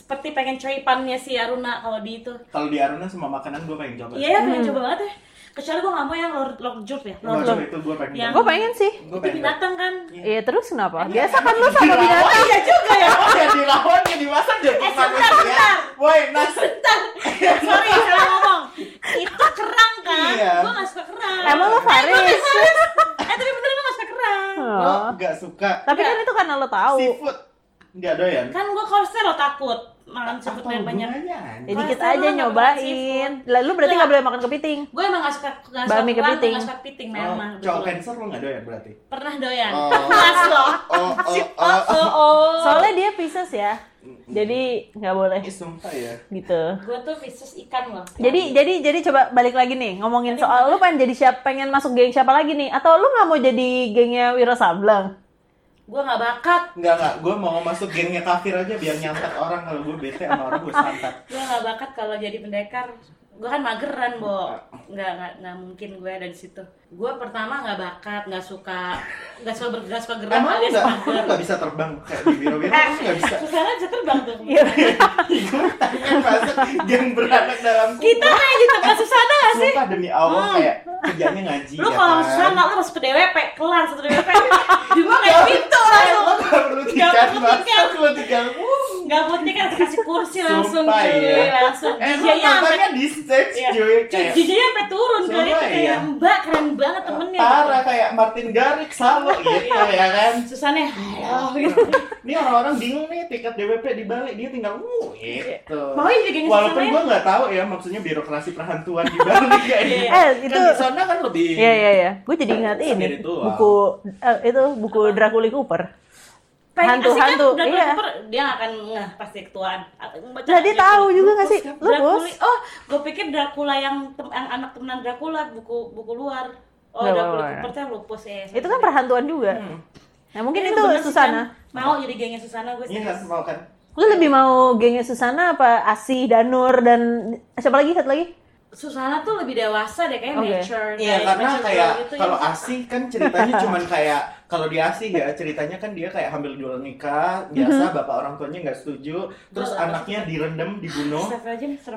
seperti pengen coipannya si Aruna kalau di itu Kalau di Aruna semua makanan gue pengen coba. iya ya pengen coba banget ya kecuali gue nggak mau yang Lord, Lord Jurt ya Lord coba Jurt itu gue pengen. Yang- Gue pengen sih. Gue itu binatang kan Iya terus kenapa? Iya. Biasa kan lu sama binatang. iya juga ya Oh, ya dilawan ya dimasak jadi Eh, sebentar, manusia. sebentar. Woi, nas. bentar sorry salah ngomong itu kerang kan Iya. gue gak suka kerang Emang lu Faris? eh tapi bener gue gak suka kerang Oh. Lo gak suka Tapi kan itu karena lo tahu. seafood. Gak doyan. kan gue kolesterol takut makan seafood yang banyak? Ya dikit Kolesterol aja nggak nyobain. makan Lah lu berarti Nggak. nggak boleh makan kepiting. gue emang gak suka gak suka Bami kepiting. gak suka kepiting Oh, memang cowok betul. cancer lo gak doyan berarti? pernah doyan Oh. puas loh Oh, oh, oh oh. oh oh Soalnya dia Pisces ya. Jadi nggak boleh Ih, sumpah ya. gitu. gue tuh Pisces ikan loh Jadi jadi jadi coba balik lagi nih ngomongin soal lu pengen jadi siapa pengen masuk geng siapa lagi nih atau lu nggak mau jadi gengnya Wiro Sableng? Gue gak bakat Enggak, enggak. Gue mau masuk gengnya kafir aja biar nyantet orang. Kalau gue bete sama orang, gue santet. gue gak bakat kalau jadi pendekar gue kan mageran bo nggak nggak nggak mungkin gue ada di situ gue pertama nggak bakat nggak suka nggak suka bergerak suka gerak Emang alias nggak mager nggak bisa terbang kayak di biro-biro? Lu nggak bisa. Susana bisa terbang tuh Iya. Masuk geng beranak dalam kubur. kita kayak di tempat Susana gak sih Sumpah demi Allah Hmm. kayak kerjanya ngaji lu ya kalau kan. Susana lu masuk ke DWP kelar satu DWP dibuka kayak pintu Eh, langsung perlu Nggak tiket perlu tiket. lo tinggal wuh. nggak putih kan kasih kursi langsung Sumpah, cuy iya. langsung Emang DJ-nya sampai nontonnya di stage Iya. cuy DJ-nya sampai turun kali itu kayak iya. mbak keren banget temennya parah kayak Martin Garrix selalu gitu ya kan. Susana halo gitu Ini orang-orang bingung nih tiket DWP dibalik dia tinggal wuh gitu. Gengnya Walaupun gue nggak tahu ya maksudnya birokrasi perhantuan di Bali kayak Iya. gitu. Eh, Kan itu di sana kan lebih Iya iya iya. Gue jadi ingat ini buku eh, itu buku Dracula Cooper. Pengen- Hantu- asik kan hantu, Dracula iya. Cooper, dia akan ngeh pasti ketuaan Baca Lah dia tahu juga gak sih? Lu bos? oh gue pikir Dracula yang, tem- yang anak temenan Dracula buku buku luar oh nggak, Cooper tuh yang lupus ya Itu kan perhantuan juga. Hmm. Nah mungkin Iya, itu sih, Susana. kan. mau jadi gengnya Susana gue Iya kan mau kan. Lu lebih mau gengnya Susana apa Asih, Danur dan siapa lagi satu lagi? Susana tuh lebih dewasa deh kayak Oke. mature Iya kayak karena mature kayak gitu kalau ya. asih kan ceritanya cuman kayak kalau di asih ya ceritanya kan dia kayak hamil di luar nikah biasa bapak orang tuanya nggak setuju terus anaknya direndam dibunuh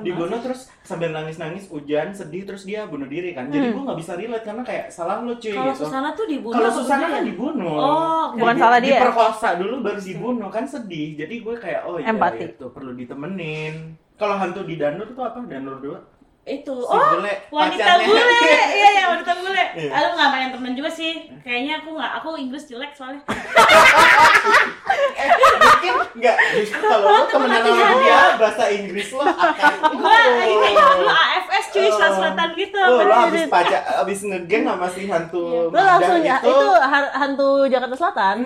dibunuh banget. terus sambil nangis nangis hujan sedih terus dia bunuh diri kan jadi Hmm. gua nggak bisa relate karena kayak salah lu cuy kalau gitu Susana tuh dibunuh kalau Susana kan dibunuh Oh, oke. Bukan Di- salah dia. diperkosa dulu baru dibunuh kan sedih jadi gue kayak oh iya Empati. itu perlu ditemenin kalau hantu di Danur tuh apa Danur dua itu Si oh bule, wanita pacarnya. bule iya ya wanita bule Iya. aku nggak main temen juga sih kayaknya aku nggak aku Inggris jelek soalnya eh mungkin nggak justru kalau lo temenan sama dia bahasa Inggris lo akan gua kayaknya dulu AFS cuy Oh. selatan gitu Oh, lo abis pajak, abis ngegeng sama si hantu Lu Manda langsung ya, itu, itu hantu Jakarta Selatan.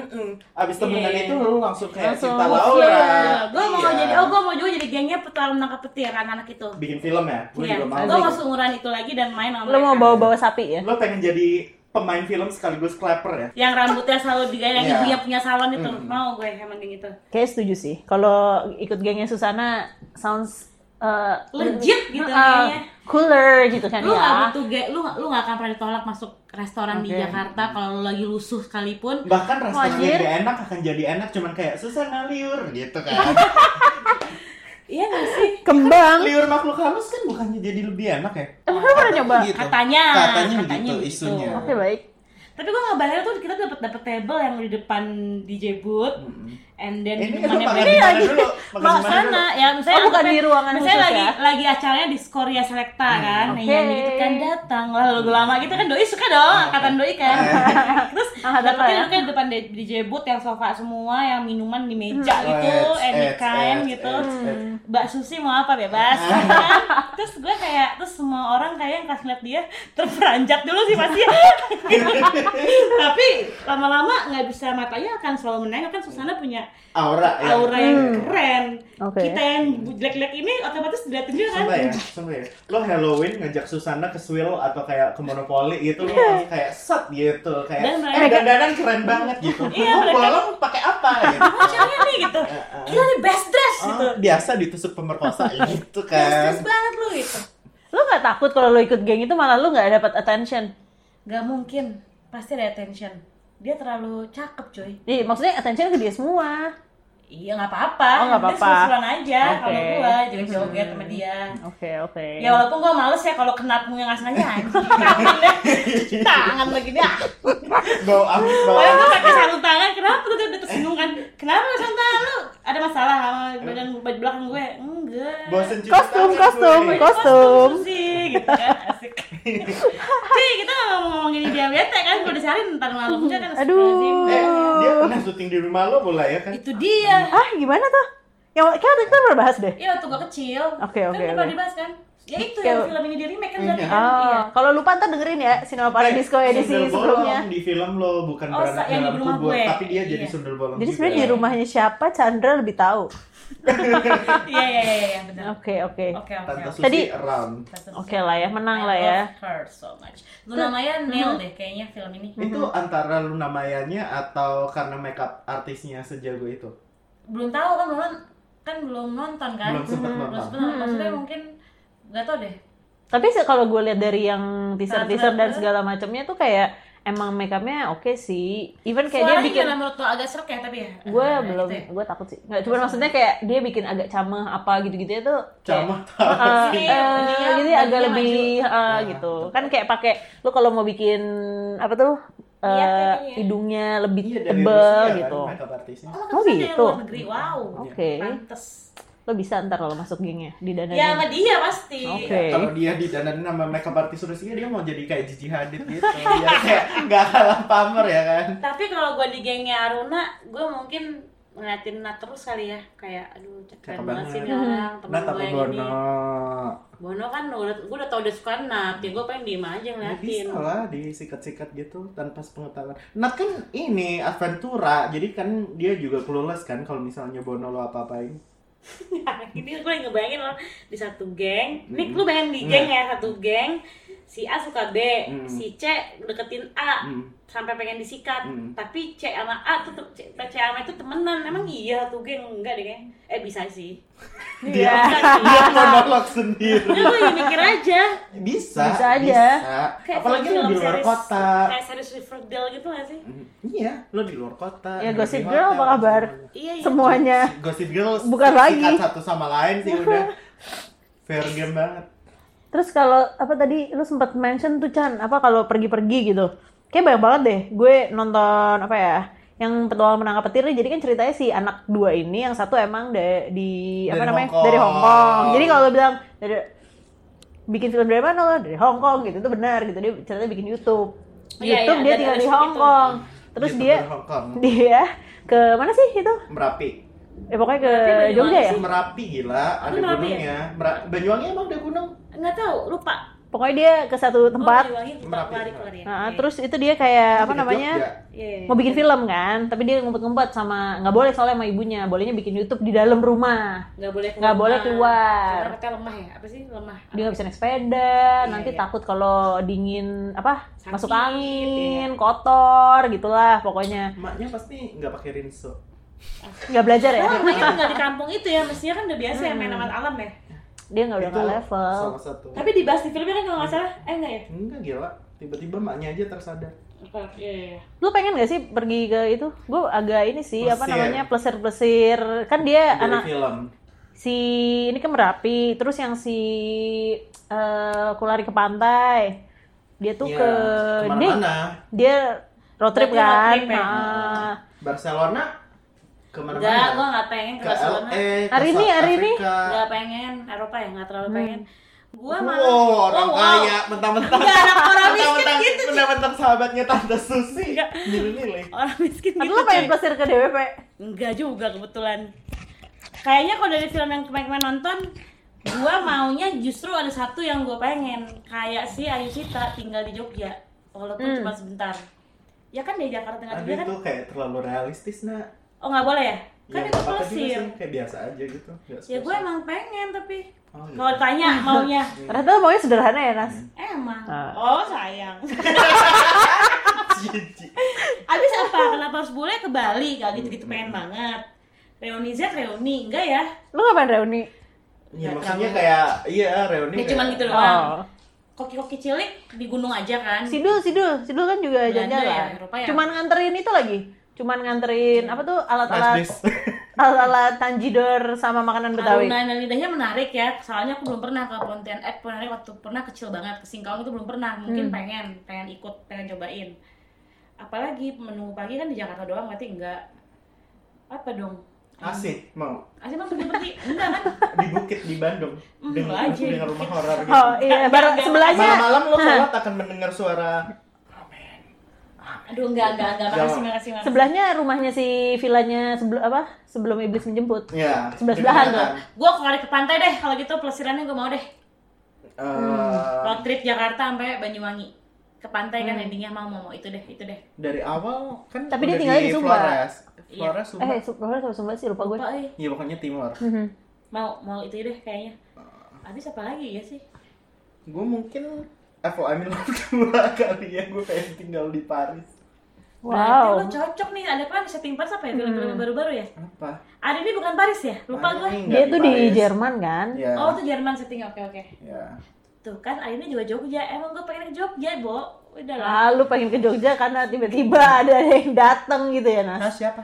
Abis temenan Iya. itu lo langsung kayak Langsung cinta Laura. Iya, gue mau Iya. jadi, oh gue mau juga jadi gengnya petualang menangkap petir anak-anak itu. bikin film ya, gue Iya, juga mau. gue mau seumuran itu lagi dan main sama Lu mau bawa-bawa sapi ya? Lo pengen jadi pemain film sekaligus clapper ya? Yang rambutnya selalu digaya, yang Iya. ibunya punya salon itu. Hmm. Mau gue emang kayak gitu. Kayak setuju sih. Kalau ikut gengnya Susana sounds uh, Legit gitu uh, kayaknya. Cooler gitu kan Lu ya. gak butuh ge, lu lu gak akan pernah ditolak masuk restoran di Oke. Jakarta kalau lu lagi lusuh sekalipun. Bahkan restoran yang gak enak akan jadi enak cuman kayak susah ngaliur gitu kan. Iya gak sih? Kembang. liur makhluk halus kan bukannya jadi lebih enak ya? Emang lu pernah nyoba? Gitu. Katanya, Katanya, katanya gitu gitu. isunya. Oke baik. Tapi gue nggak bayar tuh kita dapat dapat table yang di depan DJ booth, and then Ini minumannya makan di mana dulu? Makan sana dulu? ya misalnya Oh, bukan di ruangan misalnya khusus lagi ya? lagi acaranya di Korea Selecta kan Oke. yang nyanyi gitu kan datang lah lagu lama gitu kan doi suka dong angkatan doi kan terus Angkatan lo dapetnya ya? di depan di- DJ booth yang sofa semua yang minuman di meja Hmm. gitu any eits, kind gitu. Mbak Susi mau apa bebas kan? terus gue kayak terus semua orang kayak yang pas liat dia terperanjat dulu sih pasti tapi lama-lama nggak bisa matanya akan selalu menengok kan Susana punya Aura ya. aura yang keren Oke. kita yang jelek-jelek ini otomatis diliatin dia kan Sumpah ya, sumpah ya. Lo Halloween ngajak Susana ke Swill atau kayak ke Monopoly gitu lo Iya. kayak set gitu kayak Dan eh mereka- dandanan keren banget gitu. Iya, Lo mereka- bolong pakai apa gitu. oh nih gitu gila nih best dress gitu Oh, biasa ditusuk pemerkosa gitu best kan. dress banget lu gitu Lu nggak takut kalau lu ikut geng itu malah lu nggak dapat attention? Gak mungkin pasti ada attention dia terlalu cakep coy Iya, maksudnya attention ke dia semua. Iya nggak apa-apa Oh, nggak Dia apa-apa. seru-seruan aja Oke. kalau gua joget-joget sama dia Oke, oke. Ya walaupun gua males ya kalau kena punya nggak sengaja anjing tangan deh tangan lagi dah Bau amis bau. Pokoknya gue pakai sarung tangan, kenapa tuh dia udah tersinggung kan? Kenapa pakai sarung tangan lu? Ada masalah sama badan baju belakang gue? Enggak. Bosen cuci Kostum, kostum, gue. kostum. sih, gitu kan, asik. Cuy, kita nggak mau ngomongin dia bete kan? Gue disariin ntar malam kan. Aduh. Eh, dia pernah syuting di rumah lo mulai ya kan? Itu dia. Ah, gimana tuh? Yang kayak waktu itu kita pernah bahas deh. Iya waktu gue kecil. Oke, Kan oke, kita pernah oke. dibahas kan? Ya itu Kayak- yang film ini di remake kan berarti Iya. kan? Iya. Oh, kalau lupa ntar dengerin ya Cinema Paradisco Eh, edisi sebelumnya. di film lo bukan Oh, beranak sa- yang di rumah kubur, gue. tapi dia jadi Iya. sundel bolong Jadi sebenarnya di rumahnya siapa Chandra lebih tahu. Iya, iya, iya, iya, benar. Oke, oke. Oke, oke, Tadi-. Oke lah ya, menang I lah ya. love her so much. Luna Maya nail deh kayaknya film ini. Itu antara Luna Mayanya atau karena makeup artisnya sejago itu? Belum tahu kan belum kan belum nonton kan Belum belum nonton. sempet nonton. maksudnya mungkin nggak tahu deh Tapi kalau gue lihat dari yang teaser-teaser dan Trailer. segala macamnya tuh kayak emang makeupnya oke sih. Even kayak dia Suaranya bikin gimana menurut lo agak serak ya tapi ya gue Ah, belum gitu ya. gue takut sih nggak cuma maksudnya kayak dia bikin agak camah apa gitu-gitu ya tuh kayak Camah eh, sih, eh, ininya jadi bajunya agak lebih maju. eh, gitu kan kayak pakai lu kalau mau bikin apa tuh eh, Iya, kayaknya. hidungnya lebih Iya tebel Rusia gitu kan makeup artisnya. oh, Oh, gitu. luar negeri wow Oke. pantes lo bisa ntar kalau masuk gengnya di dana ya sama dia pasti Oke. Kalau dia didandanin sama makeup artis Rusia dia mau jadi kayak Gigi Hadid gitu. Biar kayak nggak kalah pamer ya kan. tapi kalau gue di gengnya Aruna gue mungkin ngeliatin Nat terus kali ya kayak aduh Cakep banget sih banget. orang temen Nah gue yang Bono. ini Bono kan udah gue udah tau dia suka Nat ya gue pengen diem aja Ya ngeliatin bisa lah disikat-sikat gitu tanpa sepengetahuan. Nat kan ini Adventura, jadi kan dia juga clueless kan kalau misalnya Bono lo apa-apain. ini gue ngebayangin loh di satu geng Nih Hmm. lu bayangin di geng ya satu geng si A suka B, Hmm. si C deketin A Hmm. sampai pengen disikat, Hmm. tapi C sama A tuh tuh- C, C sama itu temenan, emang iya satu geng enggak deh kayaknya. Eh bisa sih. Dia Bisa dia monolog sendiri. Ya gue mikir aja. Bisa. Bisa aja. bisa. Kayak Apalagi lo di luar series- kota. Kayak series Riverdale gitu gak sih? Hmm, Iya, lo di luar kota. Ya, Gossip Girl apa kabar? Iya, iya. semuanya Gossip Girl Bukan lagi. satu sama lain sih udah fair game banget. Terus kalau apa tadi lu sempat mention tuh Chan apa kalau pergi-pergi gitu. Kayak banyak banget deh gue nonton apa ya yang petualang menangkap petir jadi kan ceritanya si anak dua ini yang satu emang de- di apa Dari namanya Hong Kong. dari Hong Kong. Jadi kalau lu bilang dari bikin film dari mana lo dari Hong Kong gitu. Itu benar gitu. Dia ceritanya bikin YouTube. Iya, YouTube iya, dia tinggal di. Hong Kong. Terus Gitu, dia Hong Kong. dia ke mana sih itu? Merapi. Eh pokoknya ke Banyuwangi Jogja ya sih. Merapi gila, ada Merapi ya? gunungnya. Mera- Banyuwangi emang ada gunung? Enggak tahu, lupa. pokoknya dia ke satu tempat Oh, Banyuwangi, Merapi. lari keluar ya. Nah, terus itu dia kayak apa Di namanya Jogja. Iya, iya. mau bikin film kan tapi dia ngumpet-ngumpet sama nggak boleh soalnya sama ibunya bolehnya bikin YouTube di dalam rumah nggak boleh nggak boleh keluar. Karena katanya lemah ya? Apa sih lemah? dia nggak bisa naik sepeda nanti iya. takut kalau dingin apa Sakit, masuk angin kotor gitulah pokoknya Emaknya pasti nggak pakai rinso. Nggak belajar ya Oh, makanya tinggal di kampung itu ya, mestinya kan udah biasa ya main sama alam ya. dia nggak udah nggak level Salah satu. Tapi dibahas di filmnya kan kalau nggak salah, eh enggak ya? Enggak gila, tiba-tiba emaknya aja tersadar. Apa? Iya, iya, lu pengen gak sih pergi ke itu gue agak ini sih apa Plesir. namanya plesir plesir kan dia Dari anak film. si ini kan merapi terus yang si eh kulari ke pantai dia tuh Iya, ke dia dia road trip Berarti road kan trip ya? Ah. Barcelona ke mana-mana Enggak, gue nggak pengen ke ke Barcelona. LA ke Hari ini, hari ini. Nggak pengen Eropa ya, nggak terlalu pengen. Gue Wow, malah orang oh, wow. kaya, mentang-mentang Nggak, anak orang miskin gitu, mentang-mentang sahabatnya Tante Susi milih-milih Orang miskin Tapi gitu. lo pengen plesir ke DWP Enggak juga kebetulan. Kayaknya kalau dari film yang kemarin-kemarin nonton, gua maunya justru ada satu yang gua pengen. Kayak si Ayu Sita tinggal di Jogja, walaupun Hmm. cuma sebentar. Ya kan di Jakarta Tengah juga kan? itu kayak terlalu realistis nak Oh nggak boleh ya? Kan Ya, itu sih, kayak biasa aja gitu Ya gue emang pengen tapi Oh, gitu. kalau tanya maunya ternyata maunya sederhana ya Nas emang. Ah. Oh sayang. Abis apa? Kenapa harus boleh ke Bali? Gak gitu-gitu pengen banget. Reuni Z reuni enggak ya? lo ngapain reuni Ya, maksudnya terlalu- kayak iya reuni Ya kayak- cuman gitu doang. oh Koki-koki cilik di gunung aja kan? Sidul, Sidul, Sidul kan juga jalan-jalan. ya, Eropa ya? Cuman nganterin itu lagi. Cuman nganterin apa tuh alat-alat alat-alat tanjidor sama makanan Betawi. Aluna dan lidahnya menarik ya. Soalnya aku belum pernah ke Pontianak, eh Pontianak waktu pernah kecil banget ke Singkawang itu belum pernah. Mungkin Hmm. pengen, pengen ikut, pengen cobain. Apalagi menu pagi kan di Jakarta doang berarti enggak. Apa dong? Asik mau Asli bang pergi-pergi? Enggak kan? di bukit di Bandung Hmm, dengan, aja. dengan rumah horor gitu. Oh iya, baru Enggak, sebelahnya. Malam-malam lo sholat akan mendengar suara Aduh enggak, enggak, enggak. Makasih, makasih, makasih. Sebelahnya rumahnya si villanya sebelum apa? Sebelum iblis menjemput. ya Sebelah-sebelahan dengan- tuh. Gue kemarin ke pantai deh, kalau gitu pelesirannya gue mau deh. Eh, Road trip Jakarta sampai Banyuwangi. Ke pantai kan Hmm. endingnya mau mau itu deh, itu deh. dari awal kan Tapi dia udah tinggalnya di Sumba. Flores. Iya. Flores Sumba. Eh, Sumba sama Sumba sih lupa gue. Eh. Iya pokoknya timur. Mhm. Mau mau itu deh kayaknya. Habis apa lagi ya sih? Gue mungkin Apple Amin kedua kali ya gue pengen tinggal di Paris. Berarti Wow. lo cocok nih, ada apa setting Paris apa ya? Film-film yang baru-baru ya? Apa? Ada ini bukan Paris ya? Lupa gue. Dia tuh di. Jerman kan? Ya. Oh, itu Jerman setting. Oke, oke. Ya. Tuh kan Aina juga Jogja. Emang gue pengen ke Jogja, Bo. Udah lah. Ah, lu pengen ke Jogja karena tiba-tiba ada yang datang gitu ya, Nah Nas. siapa?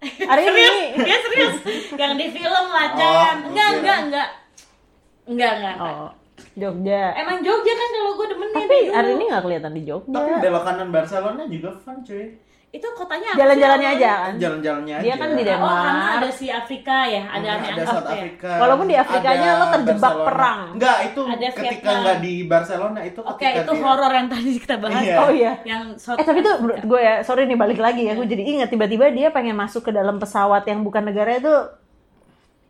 Hari ini. Dia serius. yang di film lah, Oh. Enggak, oke. enggak, enggak. Enggak, enggak. Oh, Jogja. Emang Jogja kan kalau gue demennya Tapi dulu. hari ini nggak kelihatan di Tapi Jogja. belok kanan Barcelona juga fun cuy. itu kotanya apa Jalan-jalannya aja kan. Jalan-jalannya aja. Dia kan di Oh, karena Denmark. ada si Afrika ya, ada yang ada South ya? Afrika. Walaupun di Afrikanya ada lo terjebak Barcelona. perang. Enggak, itu Ada ketika enggak di Barcelona itu Oke, ketika itu dia- horor yang tadi kita bahas. Iya. Oh iya. Yang South Eh tapi menurut gue ya, sorry nih balik lagi ya, Iya. gue jadi ingat tiba-tiba dia pengen masuk ke dalam pesawat yang bukan negara itu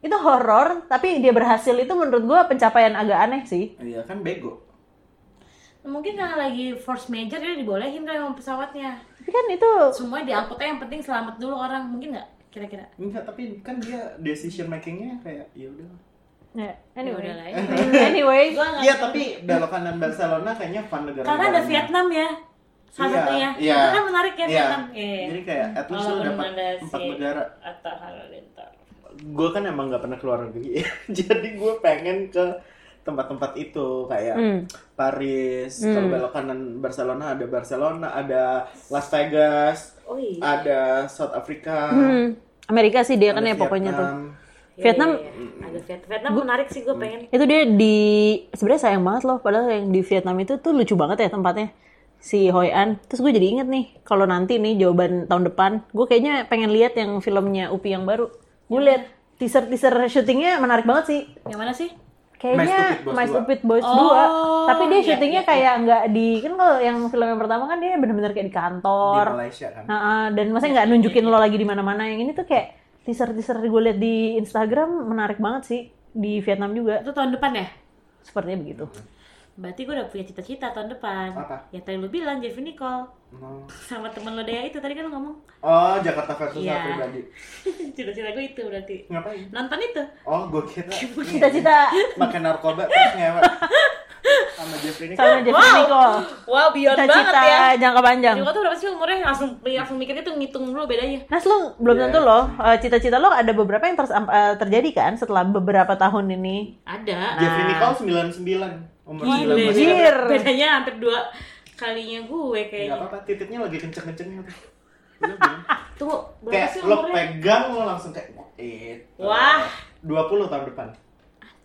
itu horor, tapi dia berhasil itu menurut gue pencapaian agak aneh sih. Iya kan bego. Mungkin karena lagi force major dia dibolehin kan sama pesawatnya. Tapi kan itu Semuanya diangkutnya yang penting selamat dulu orang. Mungkin nggak kira-kira? Enggak, tapi kan dia decision makingnya kayak ya udah. ya, anyway. Ya anyway, Iya, tapi belok kanan Barcelona kayaknya fun negara. Karena ada Vietnam ya. Salah Iya, satunya. iya. Itu kan menarik ya Iya. Vietnam. Iya. Jadi kayak at least lu dapat empat negara. Atta Halilintar. Gue kan emang nggak pernah keluar negeri, jadi gue pengen ke tempat-tempat itu kayak Hmm. Paris. Hmm. Kalau belok kanan Barcelona ada Barcelona, ada Las Vegas, Oh iya. ada South Africa. hmm, Amerika sih dia kan ya pokoknya tuh. Vietnam. Vietnam iya, iya. Ada Vietnam. Vietnam menarik sih gue pengen. itu dia di sebenarnya sayang banget loh padahal yang di Vietnam itu tuh lucu banget ya tempatnya si Hoi An terus gue jadi inget nih kalau nanti nih jawaban tahun depan gue kayaknya pengen lihat yang filmnya Upi yang baru gue lihat teaser teaser syutingnya menarik banget sih. Yang mana sih? kayaknya My Stupid Boys My 2. Stupid Boys Oh, 2 tapi dia iya, syutingnya iya, kayak nggak di kan kalau yang film yang pertama kan dia bener-bener kayak di di kantor Malaysia kan. Nah, ah, dan masa nggak nunjukin lo lagi di mana-mana. Yang ini tuh kayak teaser-teaser gue liat di Instagram menarik banget sih. Di Vietnam juga. Itu tahun depan ya? sepertinya begitu Berarti gue udah punya cita-cita tahun depan. Apa? Ya tadi lu bilang Jeffrey Nicole Oh. sama temen lo Dea itu tadi kan lu ngomong. Oh, Jakarta versus saya pribadi. cita-cita gue itu berarti. Ngapain? Nonton itu. Oh, gue kira cita-cita makan narkoba terus ngewe sama Jeffrey ini. sama Jeffrey Nicole Wow, beyond cita-cita jangka panjang Joko tuh berapa sih umurnya? Langsung langsung mikirnya tuh ngitung dulu bedanya. Nas lo belum Iya. tentu loh eh, cita-cita lo ada beberapa yang ter- eh, terjadi kan setelah beberapa tahun ini Ada. Jeffrey Nicole 99 umur Gile, 19. Jir. beda- bedanya hampir dua kalinya gue kayaknya. apa-apa, titiknya lagi kenceng-kencengnya tuh. Iya, berapa kayak sih lo umurnya? pegang lo langsung kayak itu. Wah. 20 tahun depan.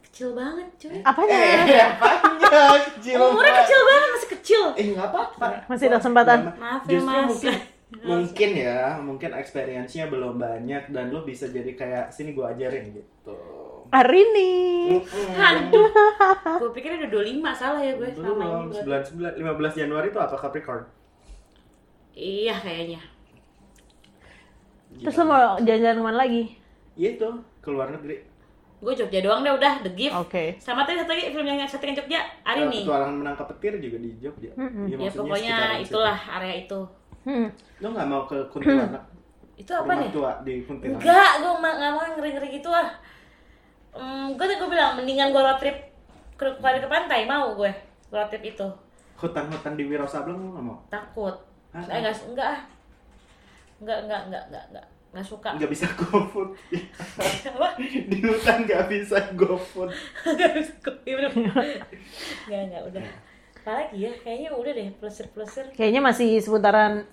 kecil banget cuy Apanya? Eh, apanya? Kecil umurnya banget. kecil banget masih kecil Eh, nggak apa-apa. Masih ada kesempatan. Maaf ya, Justru Mas. mungkin mungkin ya, mungkin experience-nya belum banyak dan lu bisa jadi kayak sini gua ajarin gitu. Arini. aduh gue pikir udah 25 salah ya gue sama ini Belum, gua. 9, 15 Januari itu apa Capricorn? iya kayaknya Terus lo mau jalan-jalan ke mana lagi? Iya itu, ke luar negeri. gue Jogja doang deh udah The Gift Oke. sama tadi satu lagi film yang settingan Jogja hari nih Petualangan menangkap petir juga di Jogja. Iya, ya maksudnya pokoknya sekitaran situ. itulah area itu Hmm. Lu nggak mau ke Kuntilanak? itu apa Rumah nih tua di Kuntilanak. enggak gue nggak mau ngeri-ngeri gitu ah hmm, gue gue bilang mendingan gue road trip ke, ke, ke pantai mau gue road trip itu Hutan-hutan di Wiro Sableng lu nggak mau? takut Hah? eh enggak enggak ah enggak enggak enggak enggak enggak enggak suka Nggak bisa GoFood. apa di hutan nggak bisa GoFood. enggak bisa kopi bener enggak enggak udah apalagi ya kayaknya udah deh plesir plesir Kayaknya masih seputaran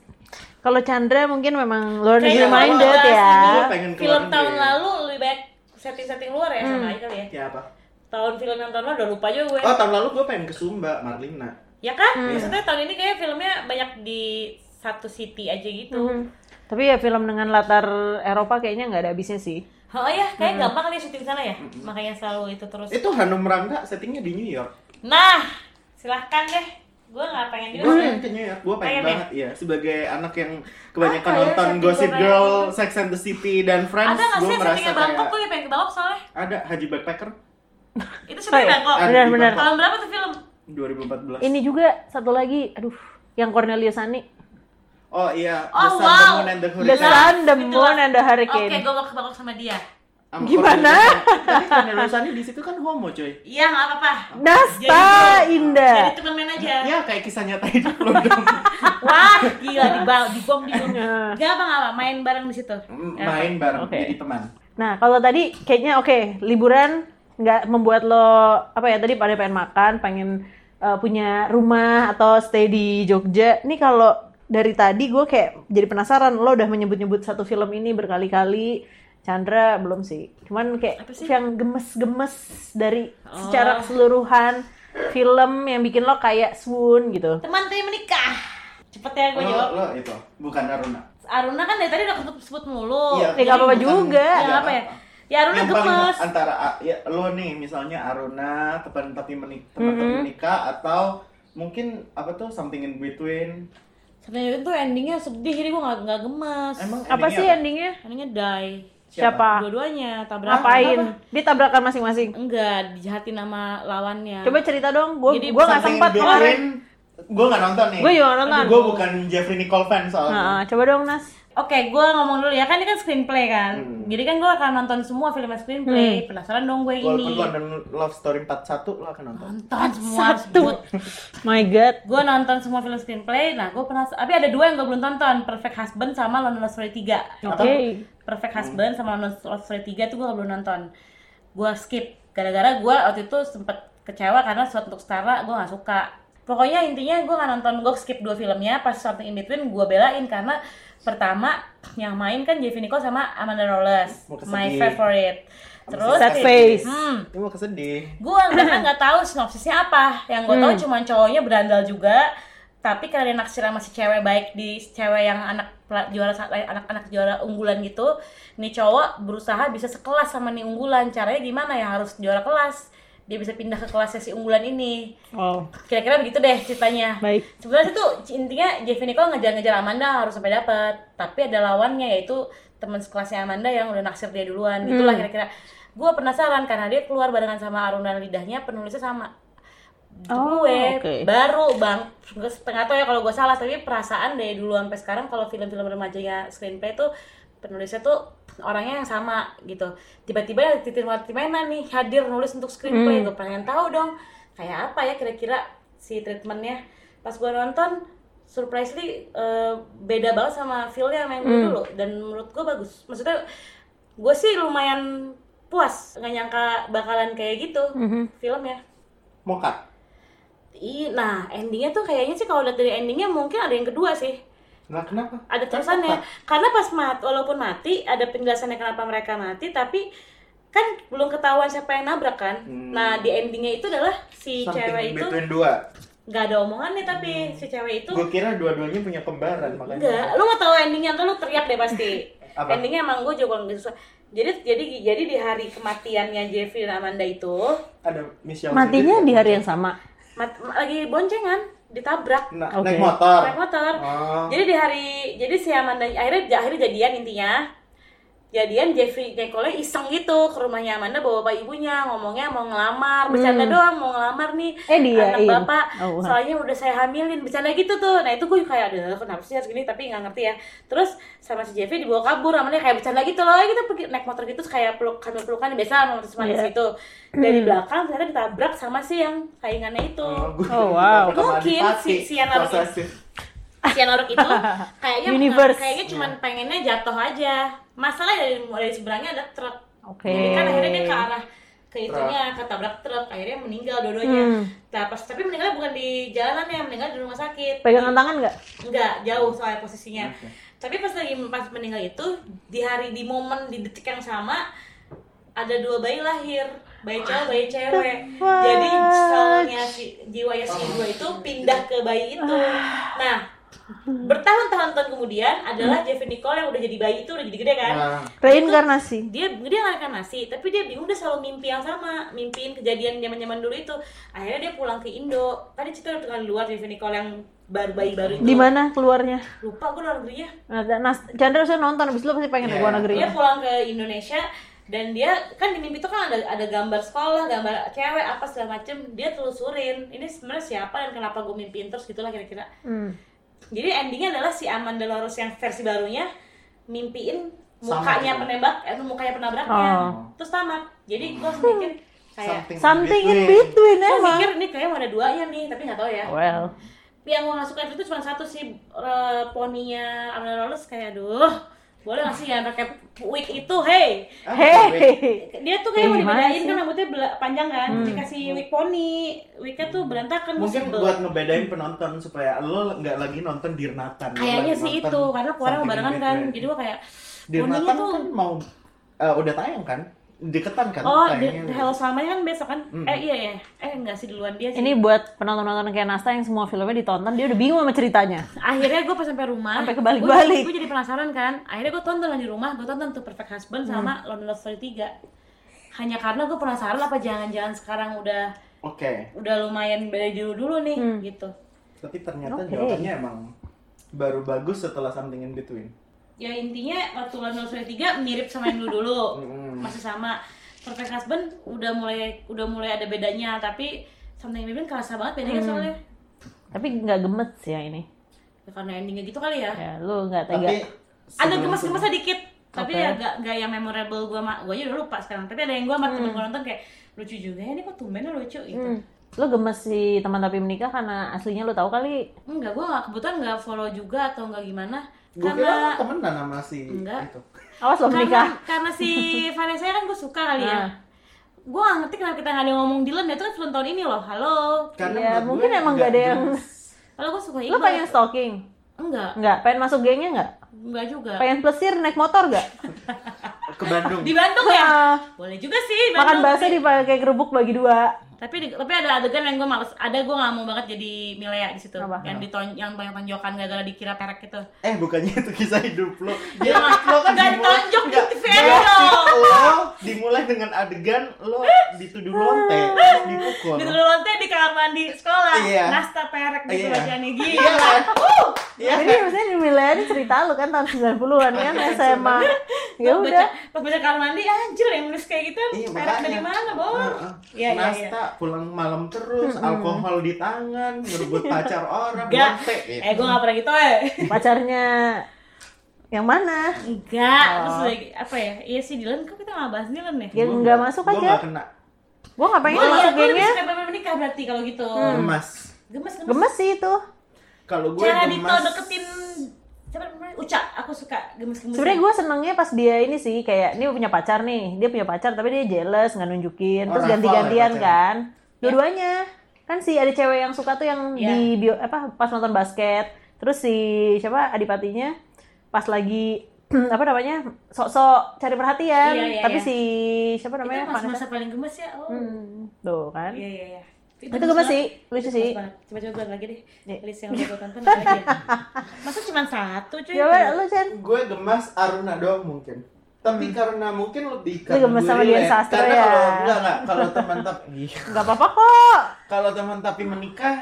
kalau Chandra mungkin memang luar negeri minded ya. film tahun lalu lebih baik setting-setting luar ya sama aja kali ya Ya apa? tahun film yang tahun lalu udah lupa juga gue Oh tahun lalu gue pengen ke Sumba, Marlina. ya kan Hmm. maksudnya tahun ini kayak filmnya banyak di satu city aja gitu Hmm. Tapi ya film dengan latar Eropa kayaknya nggak ada habisnya sih. oh ya Hmm. kayak gampang kali syuting sana ya makanya selalu itu terus Itu Hanum Rangga settingnya di New York. nah silahkan deh gue nggak pengen juga Gue pengen ke New York, gue pengen Pengen ya? banget ya. Sebagai anak yang kebanyakan ya nonton setting Gossip Girl, pengen? Sex and the City dan Friends, ada nggak gue sih merasa settingnya Bangkok gue pengen ke Bangkok soalnya ada Haji Backpacker itu iya. Bangkok Benar-benar. Bangkok. tahun berapa tuh film 2014. Ini juga satu lagi, aduh, yang Cornelius Ani. Oh iya, Oh, The Sun, wow. The Moon and the The Hurricane. Sun, The. Moon, and the oke Hurricane. gue mau ke Bangkok sama dia Sama Gimana? Tapi Cornelius Ani di situ kan homo coy. iya nggak apa-apa Nasta Jadi- Indah. jadi temen main aja Ya kayak kisah nyata hidup lo dong. wah gila di bal di bom di bom Nah. nggak apa nggak apa main bareng di situ Ya, Main bareng Oke. jadi teman. Nah, kalau tadi kayaknya oke, liburan nggak membuat lo apa ya tadi pada pengen makan, pengen uh, punya rumah atau stay di Jogja. Nih kalau dari tadi gue kayak jadi penasaran lo udah menyebut-nyebut satu film ini berkali-kali. Chandra belum sih. Cuman kayak Apa sih? yang gemes-gemes dari Oh. secara keseluruhan film yang bikin lo kayak swoon gitu. teman tadi menikah cepet ya gue Lo, jawab lo itu bukan Aruna. Aruna kan dari tadi udah sebut sebut mulu Iya, Ya, nggak apa-apa juga. Ya, nggak apa ya? ya Aruna yang paling gemes antara a- ya, lo nih misalnya Aruna teman tapi menik teman Mhm. menikah atau mungkin apa tuh something in between sebenarnya itu endingnya sedih jadi gue nggak nggak gemes emang Apa sih endingnya? endingnya die Siapa? dua-duanya tabrakan Ngapain? Apa? Dia tabrakan masing-masing. enggak dijahatin sama lawannya Coba cerita dong, gue Jadi gue nggak Something in sempat kemarin. gue nggak nonton nih Gua juga nggak nonton. gue bukan Jeffrey Nicole fan soalnya Nah, coba dong Nas. Oke, gue ngomong dulu ya kan ini kan screenplay kan. Hmm. Jadi kan gue akan nonton semua film screenplay. Penasaran dong gue walaupun ini. lo nonton Love Story 41 lo akan nonton Nonton semua Satu. My God. Gue nonton semua film screenplay. Nah, gue penasaran. Tapi ada dua yang gue belum tonton. Perfect Husband sama London Love Story 3. Oke. Perfect Husband sama London Love Story 3 tuh gue belum nonton. Gue skip. Gara-gara gue waktu itu sempet kecewa karena suatu untuk setara gue gak suka. Pokoknya intinya gue gak nonton, gue skip dua filmnya. Pas Something In Between gue belain karena pertama yang main kan Jeffrey Nicole sama Amanda Rolles. My favorite. Terus Sad face. Hmm, ini mau kesedih gue bahkan nggak tahu sinopsisnya apa yang gue tahu Hmm. cuma cowoknya berandal juga tapi karena dia naksir sama si cewek baik di cewek yang anak juara eh, anak-anak juara unggulan gitu nih cowok berusaha bisa sekelas sama nih unggulan caranya gimana ya harus juara kelas dia bisa pindah ke kelasnya si unggulan ini. Oh, kira-kira begitu deh ceritanya. Baik. sebenarnya itu intinya Jeffrey Nicole ngejar-ngejar Amanda harus sampai dapat tapi ada lawannya yaitu teman sekelasnya Amanda yang udah naksir dia duluan. Hmm. kira-kira. Gue penasaran karena dia keluar barengan sama Aruna lidahnya penulisnya sama. Oh, gue oke. baru bang. Gue setengah tau ya kalau gue salah tapi perasaan dari dulu sampai sekarang kalau film-film remajanya screenplay tuh penulisnya tuh orangnya yang sama gitu. Tiba-tiba ada titik mati mana nih hadir nulis untuk screenplay Hmm. gue pengen tahu dong kayak apa ya kira-kira si treatmentnya. Pas gue nonton surprisingly eh, beda banget sama feel-nya yang main Hmm. dulu. Dan menurut gue bagus. Maksudnya gue sih lumayan puas nggak nyangka bakalan kayak gitu Mhm. filmnya. Moka Ih, nah endingnya tuh kayaknya sih kalau lihat dari endingnya mungkin ada yang kedua sih nah kenapa ada terusannya karena pas mat walaupun mati ada penjelasannya kenapa mereka mati tapi kan belum ketahuan siapa yang nabrak kan Hmm. nah di endingnya itu adalah si Something cewek itu dua. nggak ada omongannya tapi si cewek itu Gue kira dua-duanya punya kembaran makanya. enggak lu mau tahu endingnya kan lu teriak deh pasti Apa? endingnya emang gue juga nggak susah jadi jadi jadi di hari kematiannya Jeffrey dan Amanda itu Ada Michelle. Matinya di hari yang sama. mat- lagi boncengan ditabrak Na- Oke. naik motor. naik motor Oh. jadi di hari jadi si Amanda akhirnya akhirnya jadian intinya jadian Jeffrey Nicole iseng gitu ke rumahnya Amanda bawa bapak ibunya ngomongnya mau ngelamar bercanda doang mau ngelamar nih Hmm. Eh, dia, anak iya. bapak. Oh, soalnya udah saya hamilin bercanda gitu tuh. Nah itu gue kayak ada kenapa sih harus gini? Tapi nggak ngerti ya. Terus sama si Jeffrey dibawa kabur Amanda kayak bercanda gitu loh. Kita pergi naik motor gitu kayak peluk kami pelukan biasa sama manis manis Iya. gitu dari belakang ternyata ditabrak sama si yang saingannya itu. Oh, Oh, wow. Mungkin si- si anak- posesif. si Anorok itu kayaknya Universe. kayaknya cuman pengennya jatuh aja masalah dari dari seberangnya ada truk Oke. jadi kan akhirnya dia ke arah ke itunya ketabrak truk akhirnya meninggal dua-duanya Hmm. nah, pas tapi meninggal bukan di jalanan ya meninggal di rumah sakit Pegangan tangan nggak? enggak jauh soalnya posisinya Oke. tapi pas lagi pas meninggal itu di hari di momen di detik yang sama ada dua bayi lahir bayi cowok bayi cewek jadi soalnya si jiwanya si dua itu pindah ke bayi itu nah bertahun-tahun tahun kemudian adalah Jeffrey Nicole yang udah jadi bayi itu udah jadi gede kan Nah, Reinkarnasi. dia dia nggak nasi tapi dia bingung dia selalu mimpi yang sama mimpiin kejadian zaman zaman dulu itu akhirnya dia pulang ke Indo tadi cerita dengan luar Jeffrey Nicole yang baru bayi baru itu Di mana keluarnya? lupa gue luar negerinya Nah, Nas, Chandra harusnya nonton abis lu pasti pengen ke Iya. luar negeri. dia pulang ke Indonesia dan dia kan di mimpi itu kan ada ada gambar sekolah gambar cewek apa segala macem dia telusurin ini sebenarnya siapa dan kenapa gue mimpiin terus gitulah kira-kira Hmm. Jadi endingnya adalah si Amanda Loros yang versi barunya mimpiin Sama mukanya juga. penembak atau mukanya penabraknya Oh. terus tamat jadi gue mikir kayak Something in between gue emang. mikir ini kayaknya mau ada duanya nih tapi nggak tahu ya Well, yang gue gak suka itu cuma satu sih eh, poninya Amanda Loros kayak aduh boleh gak sih ya pakai wig itu hey hey. dia tuh kayak mau dibedain? Hmm. kan rambutnya panjang kan dikasih wig poni wignya tuh berantakan Mungkin sebel. buat ngebedain penonton supaya lo nggak lagi nonton Dirnatan. kayaknya sih itu karena keluarga barengan kan jadi gua kayak Dirnatan poninya tuh kan mau eh, udah tayang kan? Deketan kan? oh di, tayangnya. Hello Selamanya kan besok kan eh iya ya eh enggak sih duluan dia sih Ini buat penonton-penonton kayak Nasta yang semua filmnya ditonton, dia udah bingung sama ceritanya. akhirnya gue pas sampai rumah Sampai kebalik-balik. gue jadi penasaran kan akhirnya gue tonton di rumah gue tonton tuh Perfect Husband sama London Love Story 3 hanya karena gue penasaran apa jangan-jangan sekarang udah Oke. udah lumayan beda dulu dulu nih gitu Tapi ternyata Oke. jawabannya emang baru bagus setelah Something in Between. Ya intinya waktu Story 3 mirip sama yang dulu dulu Mm. masih sama Perfect Husband udah mulai udah mulai ada bedanya tapi Something in Between kerasa banget bedanya soalnya Tapi nggak gemet sih yang ini. ya, karena endingnya gitu kali ya Ya, lu nggak tega. Tapi ada sebelum- gemas-gemasnya dikit tapi Oke. ya gak, gak yang memorable gue mak gue aja udah lupa sekarang tapi ada yang gue sama temen gue nonton kayak lucu juga ya ini kok tumbennya lucu gitu Hmm. Lu gemes si teman tapi menikah karena aslinya lu tahu kali. enggak gue gak kebetulan nggak follow juga atau enggak gimana Gue kira lo karena temenan sama si Enggak. itu. Awas lo karena, menikah. karena si Vanessa kan gue suka kali ya Ah. gue gak ngerti kenapa kita gak ada yang ngomong Dylan ya itu kan film tahun ini loh halo Karena Iya, menurut mungkin gue emang nggak ada yang- kalau gue suka Iqbal pengen stalking? enggak Enggak, pengen masuk gengnya enggak? enggak juga Pengen plesir naik motor enggak? ke Bandung. di Bandung ya Ah, boleh juga sih Makan Bandung, bakso tapi- dipakai kerupuk bagi dua. Tapi di- tapi ada adegan yang gue males ada gue gak mau banget jadi Milea di situ Apa? yang diton yang banyak tonjokan gara-gara dikira perek gitu Eh bukannya itu kisah hidup lo. Dia nggak- lo kan nggak dimulai- ditonjok di nggak- nggak, dong. Lo dimulai dengan adegan lo dituduh lonte, dipukul. di lonte di kamar mandi sekolah Iya. nasta perek gitu Iya. bacaannya Iya gila kan? Iya Ini kan? maksudnya di Milea ini cerita lu kan tahun 90-an kan SMA. Ya Pas udah. baca, pas baca kamar mandi anjir yang nulis kayak gitu Iya, perek makanya. dari mana bor. Iya, iya, iya. Pulang malam terus, alkohol di tangan, ngerebut pacar orang, enggak lonte. gitu. eh gue gak pernah gitu eh Pacarnya yang mana? enggak Oh. terus lagi apa ya iya sih Dylan kok kita gak bahas Dylan ya Ya Gua nggak masuk gua aja. nggak kena Gua nggak pengen Gue masuk lebih gengnya. suka Bapak menikah berarti kalau gitu gemas. gemes gemes Gemes sih itu. Kalau gue cara Dito gemas. deketin siapa namanya Uca aku suka gemes gemes Sebenarnya gue senengnya pas dia ini sih kayak ini punya pacar nih, dia punya pacar tapi dia jealous nggak nunjukin, Oh, terus Rafael ganti-gantian ya kan, dua-duanya kan si ada cewek yang suka tuh yang Iya. di bio, apa pas nonton basket, terus si siapa adipatinya pas lagi apa namanya sok-sok cari perhatian Iya, iya, tapi iya. si siapa Itu namanya masa-masa Vanessa paling gemes ya. Oh. hmm, tuh kan Iya iya iya. Itu gemes sih lucu sih Coba coba lagi deh. Nih. List yang udah gue tonton lagi. ya? Masa cuma satu cuy? coba lu Chen gue gemas Aruna doang mungkin tapi karena mungkin lebih Hmm. Lu gemes gue sama Dian. Sastro karena ya? kalau enggak enggak kalau teman tapi nggak apa-apa kok kalau teman tapi menikah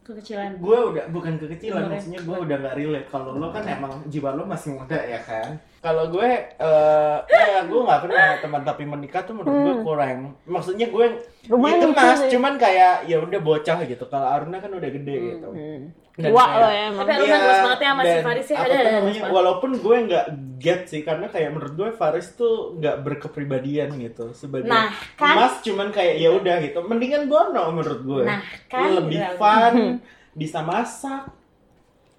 Kekecilan. gue udah bukan kekecilan maksudnya gue udah nggak relate kalau lo kan emang jiwa lo masih muda ya kan kalau gue eh ya gue nggak pernah teman tapi menikah tuh menurut gue kurang maksudnya gue Hmm. Lumayan itu lucu mas sih. cuman kayak ya udah bocah gitu kalau Aruna kan udah gede gitu Dan tua kayak- lo ya emang Tapi Aruna gemes banget ya sama si Faris ya. apa Ada, ada, namanya, walaupun gue nggak get sih karena kayak menurut gue Faris tuh nggak berkepribadian gitu sebagai Nah, kan? emas cuman kayak ya udah gitu mendingan Bono menurut gue Nah, kan? Lebih Gitu. fun bisa masak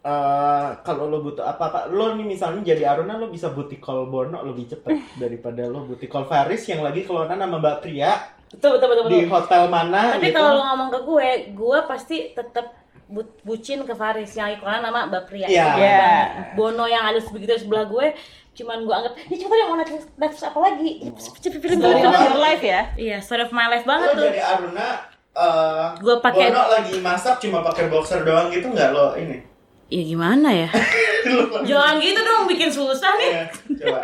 Eh, kalau lo butuh apa-apa lo nih misalnya jadi Aruna lo bisa booty call Bono lebih cepet daripada lo booty call Faris yang lagi kelonan sama Mbak Pria Betul betul betul. di betul. hotel mana Tapi gitu kalau lu ngomong ke gue, gue pasti tetap bu- bucin ke Faris yang ikonan nama Mbak Pria. Iya. Itu Iya. banget. Bono yang halus begitu di sebelah gue, cuman gue anggap, ini coba yang mau Netflix, Netflix apa lagi? Cepet film story gue. of your life ya Iya, story of my life banget lo tuh. jadi Aruna eh Gue pakai, Bono lagi masak cuma pakai boxer doang gitu nggak lo ini ya gimana ya? Jangan gitu dong, bikin susah nih. Iya, coba.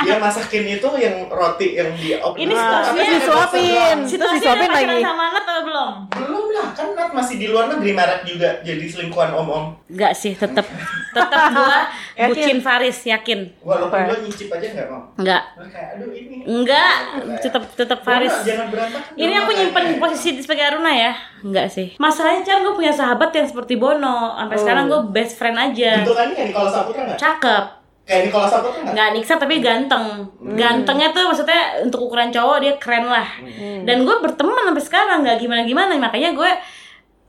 Dia masakin itu yang roti yang di op- Ini Nah, situasinya disuapin. Situasinya disuapin lagi. sama Nat atau belum? Belum lah, kan Nat masih di luar negeri merek juga jadi selingkuhan om-om. Enggak sih, tetap tetap Yakin? bucin Faris, yakin. Walaupun lo nyicip aja nggak mau. Enggak. Aduh ini. Enggak, tetap tetap Faris. Jangan berantakan. Ini aku nyimpen posisi sebagai Aruna ya? Enggak sih. Masalahnya kan gue punya sahabat yang seperti Bono. Sampai Oh. sekarang gue best friend aja. Bentukannya kayak Nicola Saputra nggak? Cakep. Kayak Nicola Saputra nggak? Nggak niksa tapi ganteng. Gantengnya tuh maksudnya untuk ukuran cowok dia keren lah. Dan gue berteman sampai sekarang nggak gimana-gimana. Makanya gue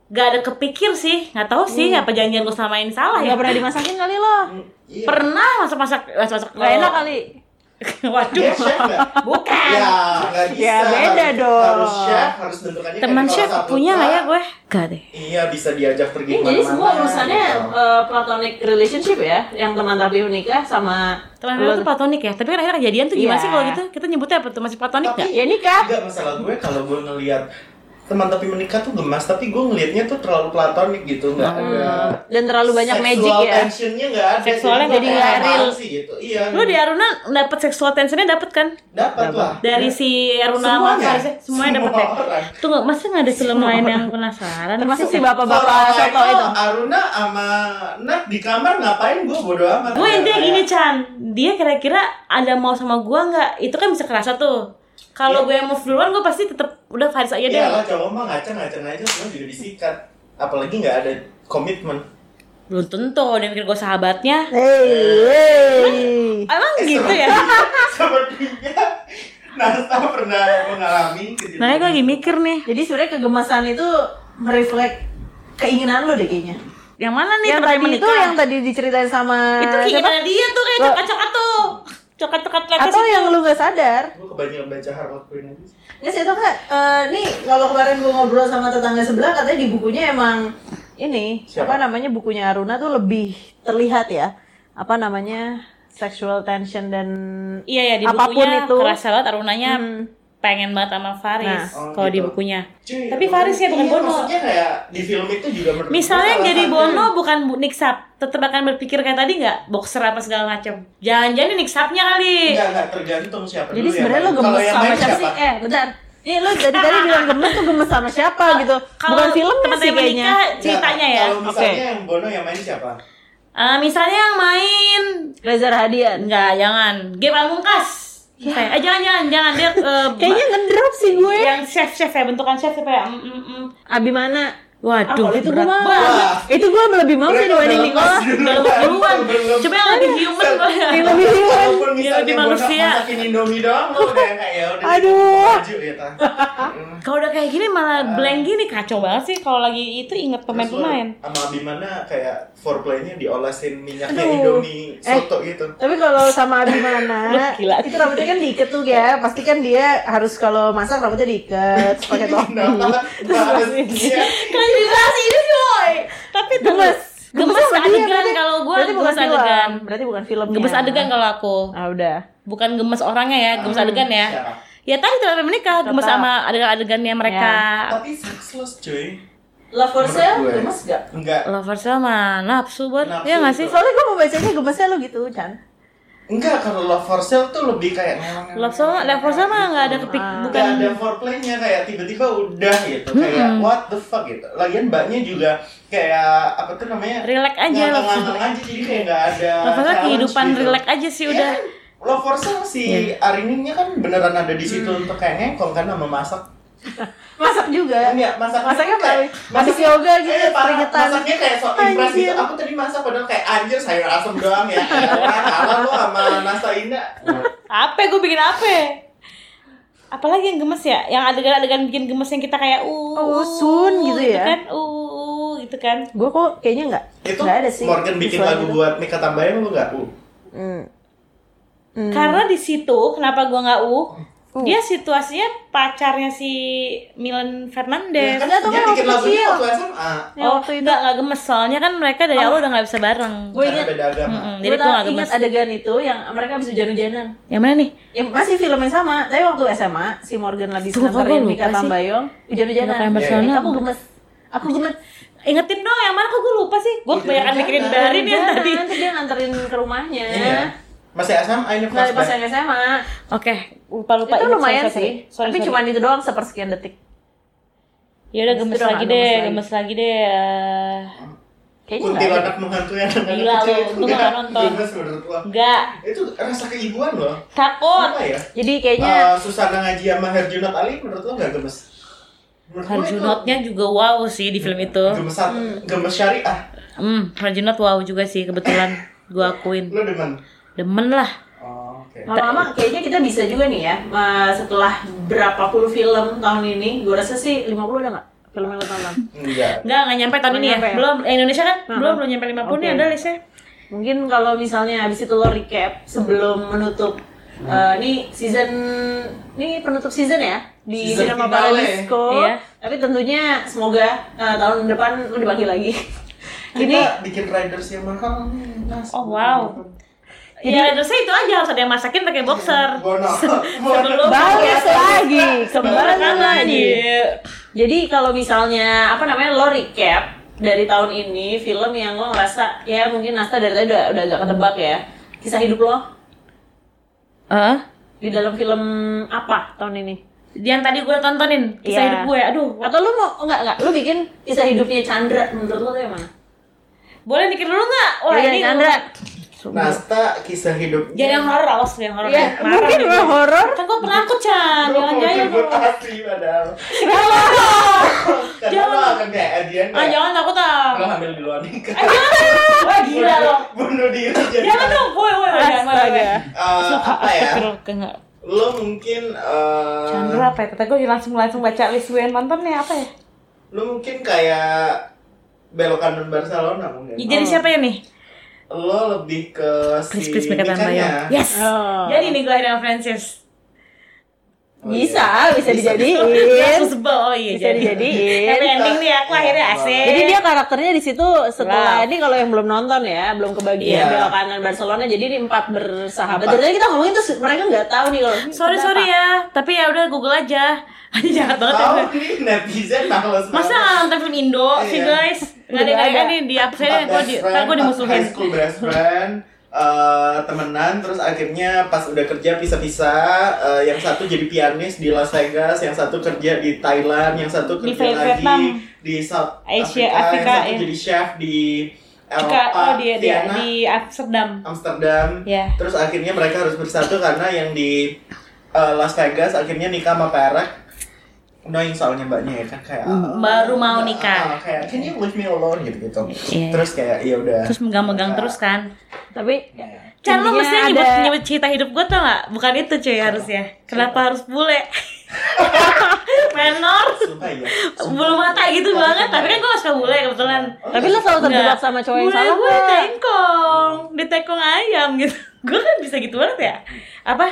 gak ada kepikir sih. Nggak tahu sih apa janjian gue selama ini salah ya. nggak pernah dimasakin kali lo Iya. Pernah masak-masak masak-masak nggak enak kali Waduh. Dia chef? Bukan. Ya, nggak bisa. Ya, beda Harus- dong. Harus chef, harus bentukannya Teman chef punya nggak ya gue? Gak deh. Iya, bisa diajak pergi Ini jadi ke mana-mana. semua urusannya gitu. eh, platonic relationship ya, yang teman tapi menikah sama Teman lo- itu platonik ya, tapi kan akhirnya kejadian tuh gimana Iya. sih kalau gitu? Kita nyebutnya apa tuh? Masih platonik Tapi- nggak? ya nikah. Enggak masalah gue kalau gue ngelihat teman tapi menikah tuh gemas tapi gue ngelihatnya tuh terlalu platonik gitu nggak ada Dan terlalu banyak magic ya. tensionnya nggak ada Seksualnya gue jadi nggak real. sih gitu iya Lu di Aruna dapet seksual tensionnya dapet kan? dapat lah Dari si Aruna sama Semuanya. Faris ya? semuanya dapet ya? Tunggu, masa nggak ada film lain yang penasaran? Termasuk sih? si bapak-bapak soto itu. Aruna sama Nat di kamar ngapain gue bodo amat Gue intinya Kayak- gini Chan, dia kira-kira ada mau sama gua nggak? Itu kan bisa kerasa tuh. Kalau gue move duluan, gue pasti tetep udah Faris aja deh. Iya lah cowok mah ngacang-ngacang aja semua juga disikat apalagi nggak ada komitmen Belum tentu, dia mikir gue sahabatnya. Hey, hey. Emang Eh, gitu ya? sepertinya Nasta pernah mengalami kejadian Nah, gue lagi mikir nih. Jadi sebenarnya kegemasan itu mereflek keinginan lo deh kayaknya. Yang mana nih Yang tadi itu yang tadi diceritain sama itu siapa? keinginan dia tuh kayak coklat-coklat tuh coklat-coklat lepas Atau itu. yang lu gak sadar? gue kebanyakan baca Harvard Queen aja sih. Ya sih itu kan, eh, nih kalau kemarin gue ngobrol sama tetangga sebelah katanya di bukunya emang ini Siapa? apa namanya bukunya Aruna tuh lebih terlihat ya apa namanya sexual tension dan iya ya di apa pun bukunya itu. kerasa banget Arunanya Hmm. Pengen banget sama Faris Nah. Oh, kalau di gitu. bukunya Cuy, Tapi apa- Faris ya, bukan iya, Bono. Maksudnya kayak di film itu juga menurut misalnya yang jadi Bono bukan bu- niksap tetep akan berpikir kayak tadi nggak boxer apa segala macam jangan-jangan ini niksapnya kali Enggak, enggak tergantung siapa Jadi dulu yang sebenarnya lo gemes sama main siapa sih? Eh, bentar. Nih lo dari tadi bilang gemes tuh gemes sama siapa gitu. kalau Bukan filmnya teman sih kayaknya. ceritanya ya Kalau misalnya Oke. yang Bono yang main siapa? Eh, misalnya yang main Reza Rahadian. Enggak, jangan. Game Pamungkas. Kayak, eh jangan jangan jangan dia eh, Kayaknya ngedrop sih gue. yang chef chef ya bentukan chef siapa ya? Mm, mm, mm. Abimana. Waduh, Ah, kalau itu gue banget. Itu gue lebih mau sih dibanding Nicola. duluan. Belum. Coba yang lebih human ya. Yang lebih human. Yang lebih manusia. masakin Indomie doang lo udah kayak ya udah Aduh. maju ya. Kalau udah kayak gini malah blank gini kacau banget sih kalau lagi itu inget Terus pemain-pemain. Sama Abimana kayak foreplaynya diolesin minyaknya. Indomie Eh. soto gitu. Tapi kalau sama Abimana, itu rambutnya kan diikat tuh ya. Pasti kan dia harus kalau masak rambutnya diikat, terus pakai topi. Kenapa? Terus dia. Kan ini coy. Tapi Gemes. Gemes adegan berarti- kalau gua berarti bukan gemes film. adegan. Berarti bukan filmnya. Gemes adegan kalau aku. Ah udah. Bukan gemes orangnya ya, gemes adegan ya. Siapa? Ya tadi terlalu menikah, gemes sama adegan-adegannya mereka. Tapi sexless cuy. Love for Sale gue. gemes gak? Enggak. Lovers sama nafsu buat Nafsu, ya nggak sih? Soalnya gue mau bacanya gemesnya lo gitu, Chan. Enggak, kalau love for sale tuh lebih kayak memang Love sama, love for sama nggak ada kepik, Ah. bukan bukan ada foreplaynya kayak tiba-tiba udah gitu kayak what the fuck gitu lagian mbaknya juga kayak apa tuh namanya relax aja ngangeng aja jadi kayak nggak ada Love challenge kehidupan gitu. relax aja sih Iya udah. Love for Sale si Ariningnya kan beneran ada di situ untuk kayak ngekong kan sama masak Masak juga. Enggak, masak Masaknya kayak habis yoga gitu, eh, parah, keringetan. Masaknya kayak so impress gitu. Aku tadi masak padahal kayak anjir sayur asam doang ya. Elah, kalah lu sama Nasa Indah. Apa? Gue bikin apa? Apalagi yang gemes ya? Yang adegan-adegan bikin gemes yang kita kayak uh, Oh, sun gitu ya? kan? Uh, gitu kan? Gue kok kayaknya nggak. Itu nggak ada sih. Morgan bikin lagu tuh. buat Mika Tambayang lu enggak? Uh. Hmm. Karena di situ kenapa gua nggak uh? Uh. Dia situasinya pacarnya si Milan Fernandez. kan Nggak, tuh dia kan waktu kecil. waktu SMA. Ya, oh, waktu itu. enggak enggak gemes soalnya kan mereka dari awal udah nggak bisa bareng. Gue ingat. beda agama. Mm-mm, Gue jadi gua nggak ingat gemes. adegan itu yang mereka bisa hujan-hujanan. Yang mana nih? Ya masih film yang sama, tapi waktu SMA si Morgan nganterin gua Mika? Tambayong hujan-hujanan. Nggak. Eh, Kamu gemes. Aku gemes. Ingetin dong yang mana kok gue lupa sih. Gue Itu kebanyakan kan mikirin jangan. dari nih yang tadi. Nanti dia nganterin ke rumahnya. Iya. Masih SMA ini pas flashback. yang SMA. Oke, lupa lupa. itu lumayan sih. tapi cuma itu doang sepersekian detik. Ya udah gemes lagi deh, gemes lagi. deh. eh. Kayaknya. Kuntilanak menghantu yang anak Gila kecil lu, itu lu nggak nonton. Enggak, Itu rasa keibuan loh. takut. Apa ya? Jadi kayaknya Eh, Susana ngaji sama Herjunot Ali menurut lo nggak gemes? Harjunotnya juga wow sih di film itu. gemes gemes syariah. Hmm, Harjunot wow juga sih kebetulan gua akuin. Lo demen? Demen lah. Oh, oke. lama-lama kayaknya kita bisa juga nih ya setelah berapa puluh film tahun ini, gue rasa sih 50 ada nggak film yang lo tonton? Enggak. Enggak, enggak nyampe tahun ini ya. ya? Belum eh, Indonesia kan Aha. belum belum nyampe 50 nih Oke. ada listnya. Mungkin kalau misalnya habis itu lo recap sebelum menutup eh, ini season ini penutup season ya di Season Cinema finale. Paradiso. Iya. Tapi tentunya semoga eh, tahun depan lo dipanggil lagi. Kita Ini bikin riders yang mahal nih. Oh, wow. Ya, terusnya itu aja harus ada yang masakin pakai boxer. Bono. Sebelum balik lagi, kembali lagi. Jadi kalau misalnya apa namanya lo recap dari tahun ini film yang lo ngerasa ya mungkin Nasta dari tadi udah udah agak ketebak ya kisah hidup lo Heeh. di dalam film apa tahun ini? Yang tadi gue tontonin kisah Iya. hidup gue. Aduh, Atau lo mau enggak enggak lo bikin kisah hidupnya Chandra menurut lo tuh yang mana? boleh mikir dulu nggak? Wah, Iya, ini Chandra. Nasta kisah hidup. Jangan yang horor, awas yang horor. Iya, Marah mungkin nih lo gue. horor. Kan gue penakut, Chan. Jangan jaya jemput dong. asli padahal. Karena Jangan. lo akan kayak Adian Ah, jangan takut ah. Lo hamil di luar nikah. Wah, gila lo. Bunuh diri jadi. Jangan dong, woi, woi, woi, jangan. Eh, apa ya? Lo mungkin eh, Chandra apa ya? Kata gue langsung langsung baca list gue yang nonton nih apa ya? Lo mungkin kayak belok kanan Barcelona mungkin. Ya, Jadi siapa ya nih? Lo lebih ke si Please, please, Mika Mikanya. Tambayong. Yes. Oh. Jadi nih gue akhirnya Francis. Oh, Bisa, bisa Bisa. dijadiin. Possible, oh iya Bisa jadi. dijadiin. Happy ending nih aku akhirnya Iya. asik. Jadi dia karakternya di situ setelah Wow. ini kalau yang belum nonton ya, belum kebagian Iya. belok kanan Barcelona. Jadi ini empat bersahabat. Tadi kita ngomongin tuh mereka nggak tahu nih kalau Sorry kenapa. sorry ya, tapi ya udah Google aja. Aja jahat banget ya. Tahu nih netizen males Masa nggak nonton film Indo sih Iya. guys? Nggak ada nggak ada ada. nih di absennya gue best di, gue empat dimusuhin. High school best friend, eh, temenan, terus akhirnya pas udah kerja pisah-pisah, eh, yang satu jadi pianis di Las Vegas, yang satu kerja di Thailand, yang satu Di kerja lagi Vietnam. di South Asia, Africa, Afrika, yang satu ya. jadi chef di Jika, Eropa, oh di, di, Vienna, di Amsterdam. Amsterdam. Ya. Terus akhirnya mereka harus bersatu karena yang di eh, Las Vegas akhirnya nikah sama Perak. Annoying soalnya mbaknya ya kan kayak Baru mau nikah. ah, kayak can you leave me alone gitu gitu. Iya. Terus kayak ya udah. Terus megang-megang terus kan. Tapi Chan lo intinya mestinya ada- nyebut, nyebut cerita hidup gue tau gak? Bukan itu cuy harusnya Kenapa harus bule? Menor Sumpah ya. Bulu mata gitu banget Tapi kan gue gak suka bule kebetulan Tapi lo selalu terjebak sama cowok yang Bule salah gue ditekong Ditekong ayam gitu Gue kan bisa gitu banget ya Apa?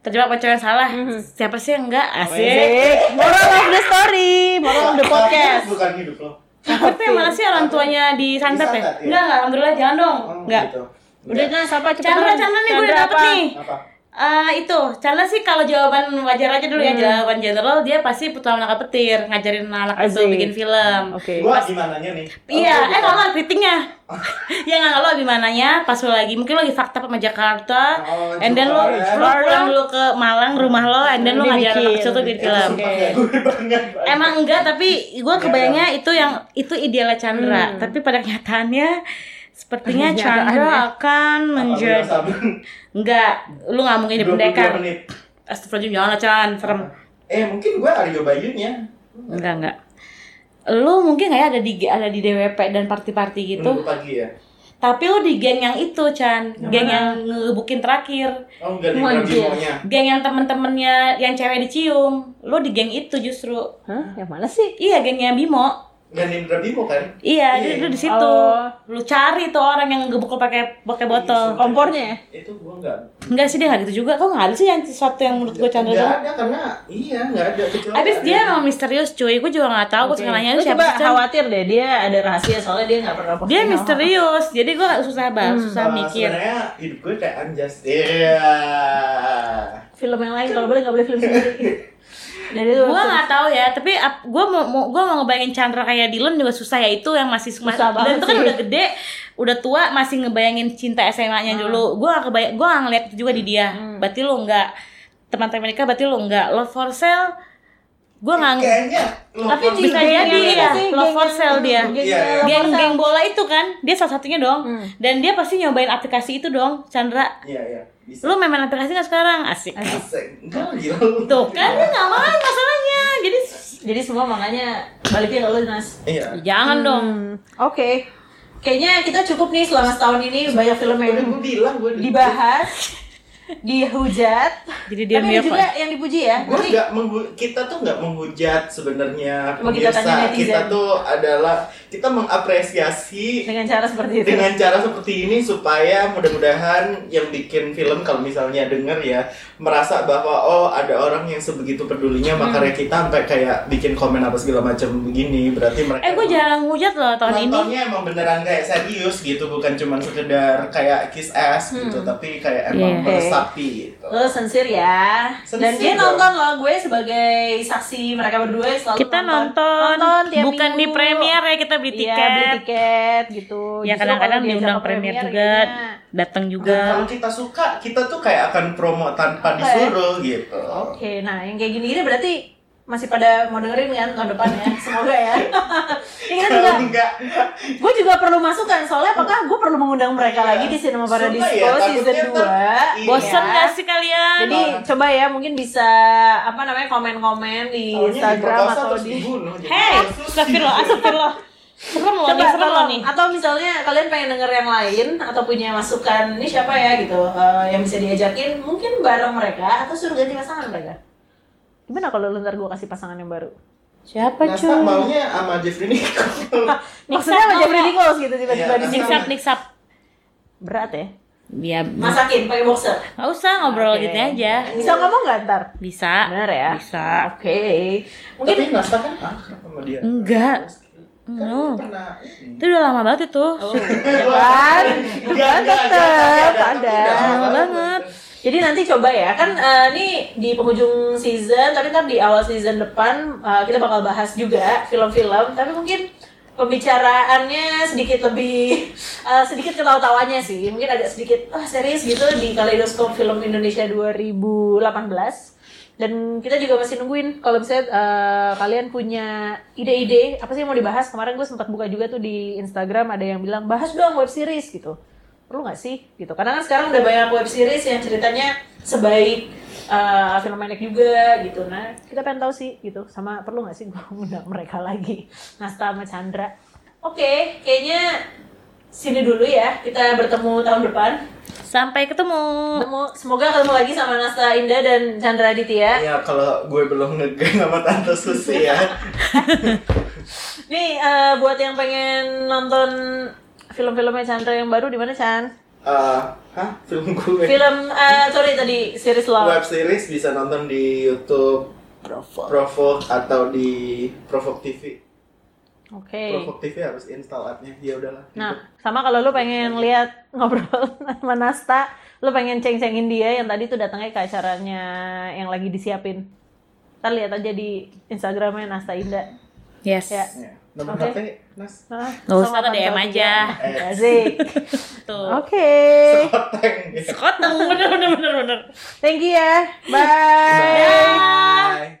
Terjebak sama cowok yang salah Siapa sih yang enggak? Asik Asik. Moral of the story, moral of the podcast. Bukan hidup lo. Tapi mana sih orang tuanya disantet ya? Disantet, iya. Enggak, enggak, alhamdulillah jangan dong. Oh, Enggak. gitu. Udah nah siapa cepetan. Chandra, Chandra nih gue udah dapet nih. Apa? Eh itu, Chandra sih kalau jawaban wajar aja dulu ya, jawaban general dia pasti putra menangkap petir, ngajarin anak itu Asik. bikin film. Oke. Gua gimana nih? Iya, Oh, eh gitu. nggak nggak kritiknya. ya nggak nggak lo gimana pas lo lagi mungkin lo lagi fakta sama Jakarta, Oh, and then lo Jakarta. lo pulang dulu ke Malang rumah lo, and then lo ngajarin anak kecil tuh bikin film. Banget. Emang enggak, tapi gue kebayangnya itu yang itu idealnya Chandra. Hmm. Tapi pada kenyataannya sepertinya. Chandra akan menjadi enggak, lu nggak mungkin jadi pendekar. Astagfirullahaladzim, jangan lah Chan, serem. Eh mungkin gue Aryo Bayunya. Enggak enggak. Lu mungkin kayak ada di ada di DWP dan party-party gitu. Minggu pagi ya. Tapi lu di geng yang itu, Chan. Geng yang ngegebukin terakhir. Oh enggak. Geng yang temen-temennya yang cewek dicium. Lu di geng itu justru. Hah? Yang mana sih? Iya, gengnya Bimo. Bimo kan? Iya, Iya. dia, dia di situ. Oh. Lu cari tuh orang yang ngegebuk lu pakai pakai botol. Kompornya ya? Itu gue enggak. Enggak sih dia enggak gitu juga. Kok enggak ada sih yang sesuatu yang menurut gue Chandra Enggak ada karena iya enggak ada kecuali. Abis ada dia emang misterius cuy. Gue juga nggak tahu. Gue suka nanya Lu siapa coba khawatir deh dia ada rahasia soalnya dia nggak pernah posting Dia misterius. Jadi gue susah banget, susah Uh, mikir. Sebenarnya hidup gue kayak unjust. Iya. Film yang lain kalau boleh nggak boleh film sendiri. Dan itu gue nggak tahu ya tapi gue mau, mau gue mau ngebayangin Chandra kayak Dylan juga susah ya. Itu yang masih Susah dan banget itu kan sih. udah gede udah tua masih ngebayangin cinta SMA-nya Hmm. dulu. Gue gak kebayang gue gak ngeliat itu juga di dia. Berarti lu enggak teman-teman mereka berarti lu enggak love for sale gue nggak Kayaknya lo Tapi bisa jadi ya. Sih, love for sale dia. geng Iya, yang iya. love for geng geng bola itu kan dia salah satunya dong. Hmm. dan dia pasti nyobain aplikasi itu dong Chandra. Iya iya. Bisa. lu main aplikasi nggak sekarang asik Asik. Enggak gila. tuh kan dia nggak main masalahnya jadi Jadi semua makanya baliknya ke lu Nas. Iya. jangan dong Hmm, Oke. Kayaknya kita cukup nih selama setahun ini banyak film yang gue bilang gue dibahas, dihujat. jadi dia Tapi mirip juga yang dipuji ya. gue nggak kita tuh nggak menghujat sebenarnya kita pemirsa kita tuh adalah kita mengapresiasi dengan cara seperti itu. dengan cara seperti ini supaya mudah-mudahan yang bikin film kalau misalnya denger ya merasa bahwa oh ada orang yang sebegitu pedulinya Hmm. makanya kita sampai kayak bikin komen apa segala macam begini berarti mereka Eh gue jarang hujat loh tahun ini. nontonnya emang beneran kayak serius gitu bukan cuma sekedar kayak kiss ass gitu tapi kayak emang Iya. meresapi gitu Lo sincere ya. Dan Sincere dia dong. nonton loh gue sebagai saksi mereka berdua selalu Kita nonton, Nonton tiap bukan di minggu. premier ya kita beli Iya, tiket. beli tiket gitu. Ya kadang-kadang diundang ke premier juga, kayaknya- datang Dan juga. kalau kita suka kita tuh kayak akan promo tanpa Oke. disuruh gitu Oke, nah yang kayak gini-gini berarti masih pada mau dengerin kan tahun depan ya semoga ya ya kita juga enggak gue juga perlu masukan soalnya apakah gue perlu mengundang mereka lagi di Cinema Paradisco Sumpah ya, season takutnya 2 ntar- iya. Bosan Ya. gak sih kalian? jadi coba ya mungkin bisa apa namanya komen-komen di Taunya Instagram atau di kasus astagfirullah, gitu. astagfirullah. Serem loh coba nih, serem loh nih. atau misalnya kalian pengen denger yang lain atau punya masukan ini siapa ya gitu eh, yang bisa diajakin mungkin bareng mereka atau suruh ganti pasangan mereka gimana kalau lu ntar gue kasih pasangan yang baru Siapa Nasta cuy? maunya sama Jeffrey Nicole maksudnya sama Jeffrey Nichols gitu tiba-tiba Iya, di sini Niksap, niksap. berat ya Ya, masakin pakai boxer nggak usah ngobrol Oke. gitu aja. bisa ngomong nggak ntar Bisa. bener ya Bisa. oke mungkin Tapi Nasta kan akrab sama dia Enggak. Kan No. pernah Itu udah lama banget itu. kan? Enggak, kan tetep enggak, ada Lama banget. Jadi nanti coba ya, kan eh, ini di penghujung season, tapi ntar di awal season depan eh, kita bakal bahas juga film-film, tapi mungkin pembicaraannya sedikit lebih eh, sedikit ketawa-tawanya sih, mungkin agak sedikit ah, serius gitu di Kaleidoskop Film Indonesia 2018 dan kita juga masih nungguin. Kalau misalnya eh, kalian punya ide-ide apa sih yang mau dibahas? Kemarin gue sempat buka juga tuh di Instagram ada yang bilang bahas dong web series gitu. Perlu nggak sih? Gitu. Karena kan sekarang udah banyak web series yang ceritanya sebaik uh, pendek juga gitu. Nah kita pengen tahu sih gitu. Sama perlu nggak sih gue undang mereka lagi? Nasta sama Chandra. Oke kayaknya sini dulu ya kita bertemu tahun depan. Sampai ketemu. Ketemu, semoga ketemu lagi sama Nasta Indah dan Chandra Aditya. Ya kalau gue belum ngegeng sama Tante Susi ya. Nih eh, buat yang pengen nonton film-filmnya Chandra yang baru di mana Chan? Eh, Hah? Film gue? film eh, sorry tadi series lo Web series bisa nonton di Youtube Bravo Provoke atau di Provoke TV Oke. Provok TV harus install app-nya. Ya udahlah. Nah, sama kalau lu pengen lihat ngobrol sama Nasta, lu pengen ceng-cengin dia yang tadi tuh datangnya ke acaranya yang lagi disiapin. Ntar lihat aja di Instagramnya Nasta Indah. Yes. Ya. Ya. Nomor Oke. HP, Nas. Nah, Nggak usah DM aja. Asik. Tuh. Oke. Koteng. Sekoteng bener bener bener bener. Thank you ya. Bye. Bye.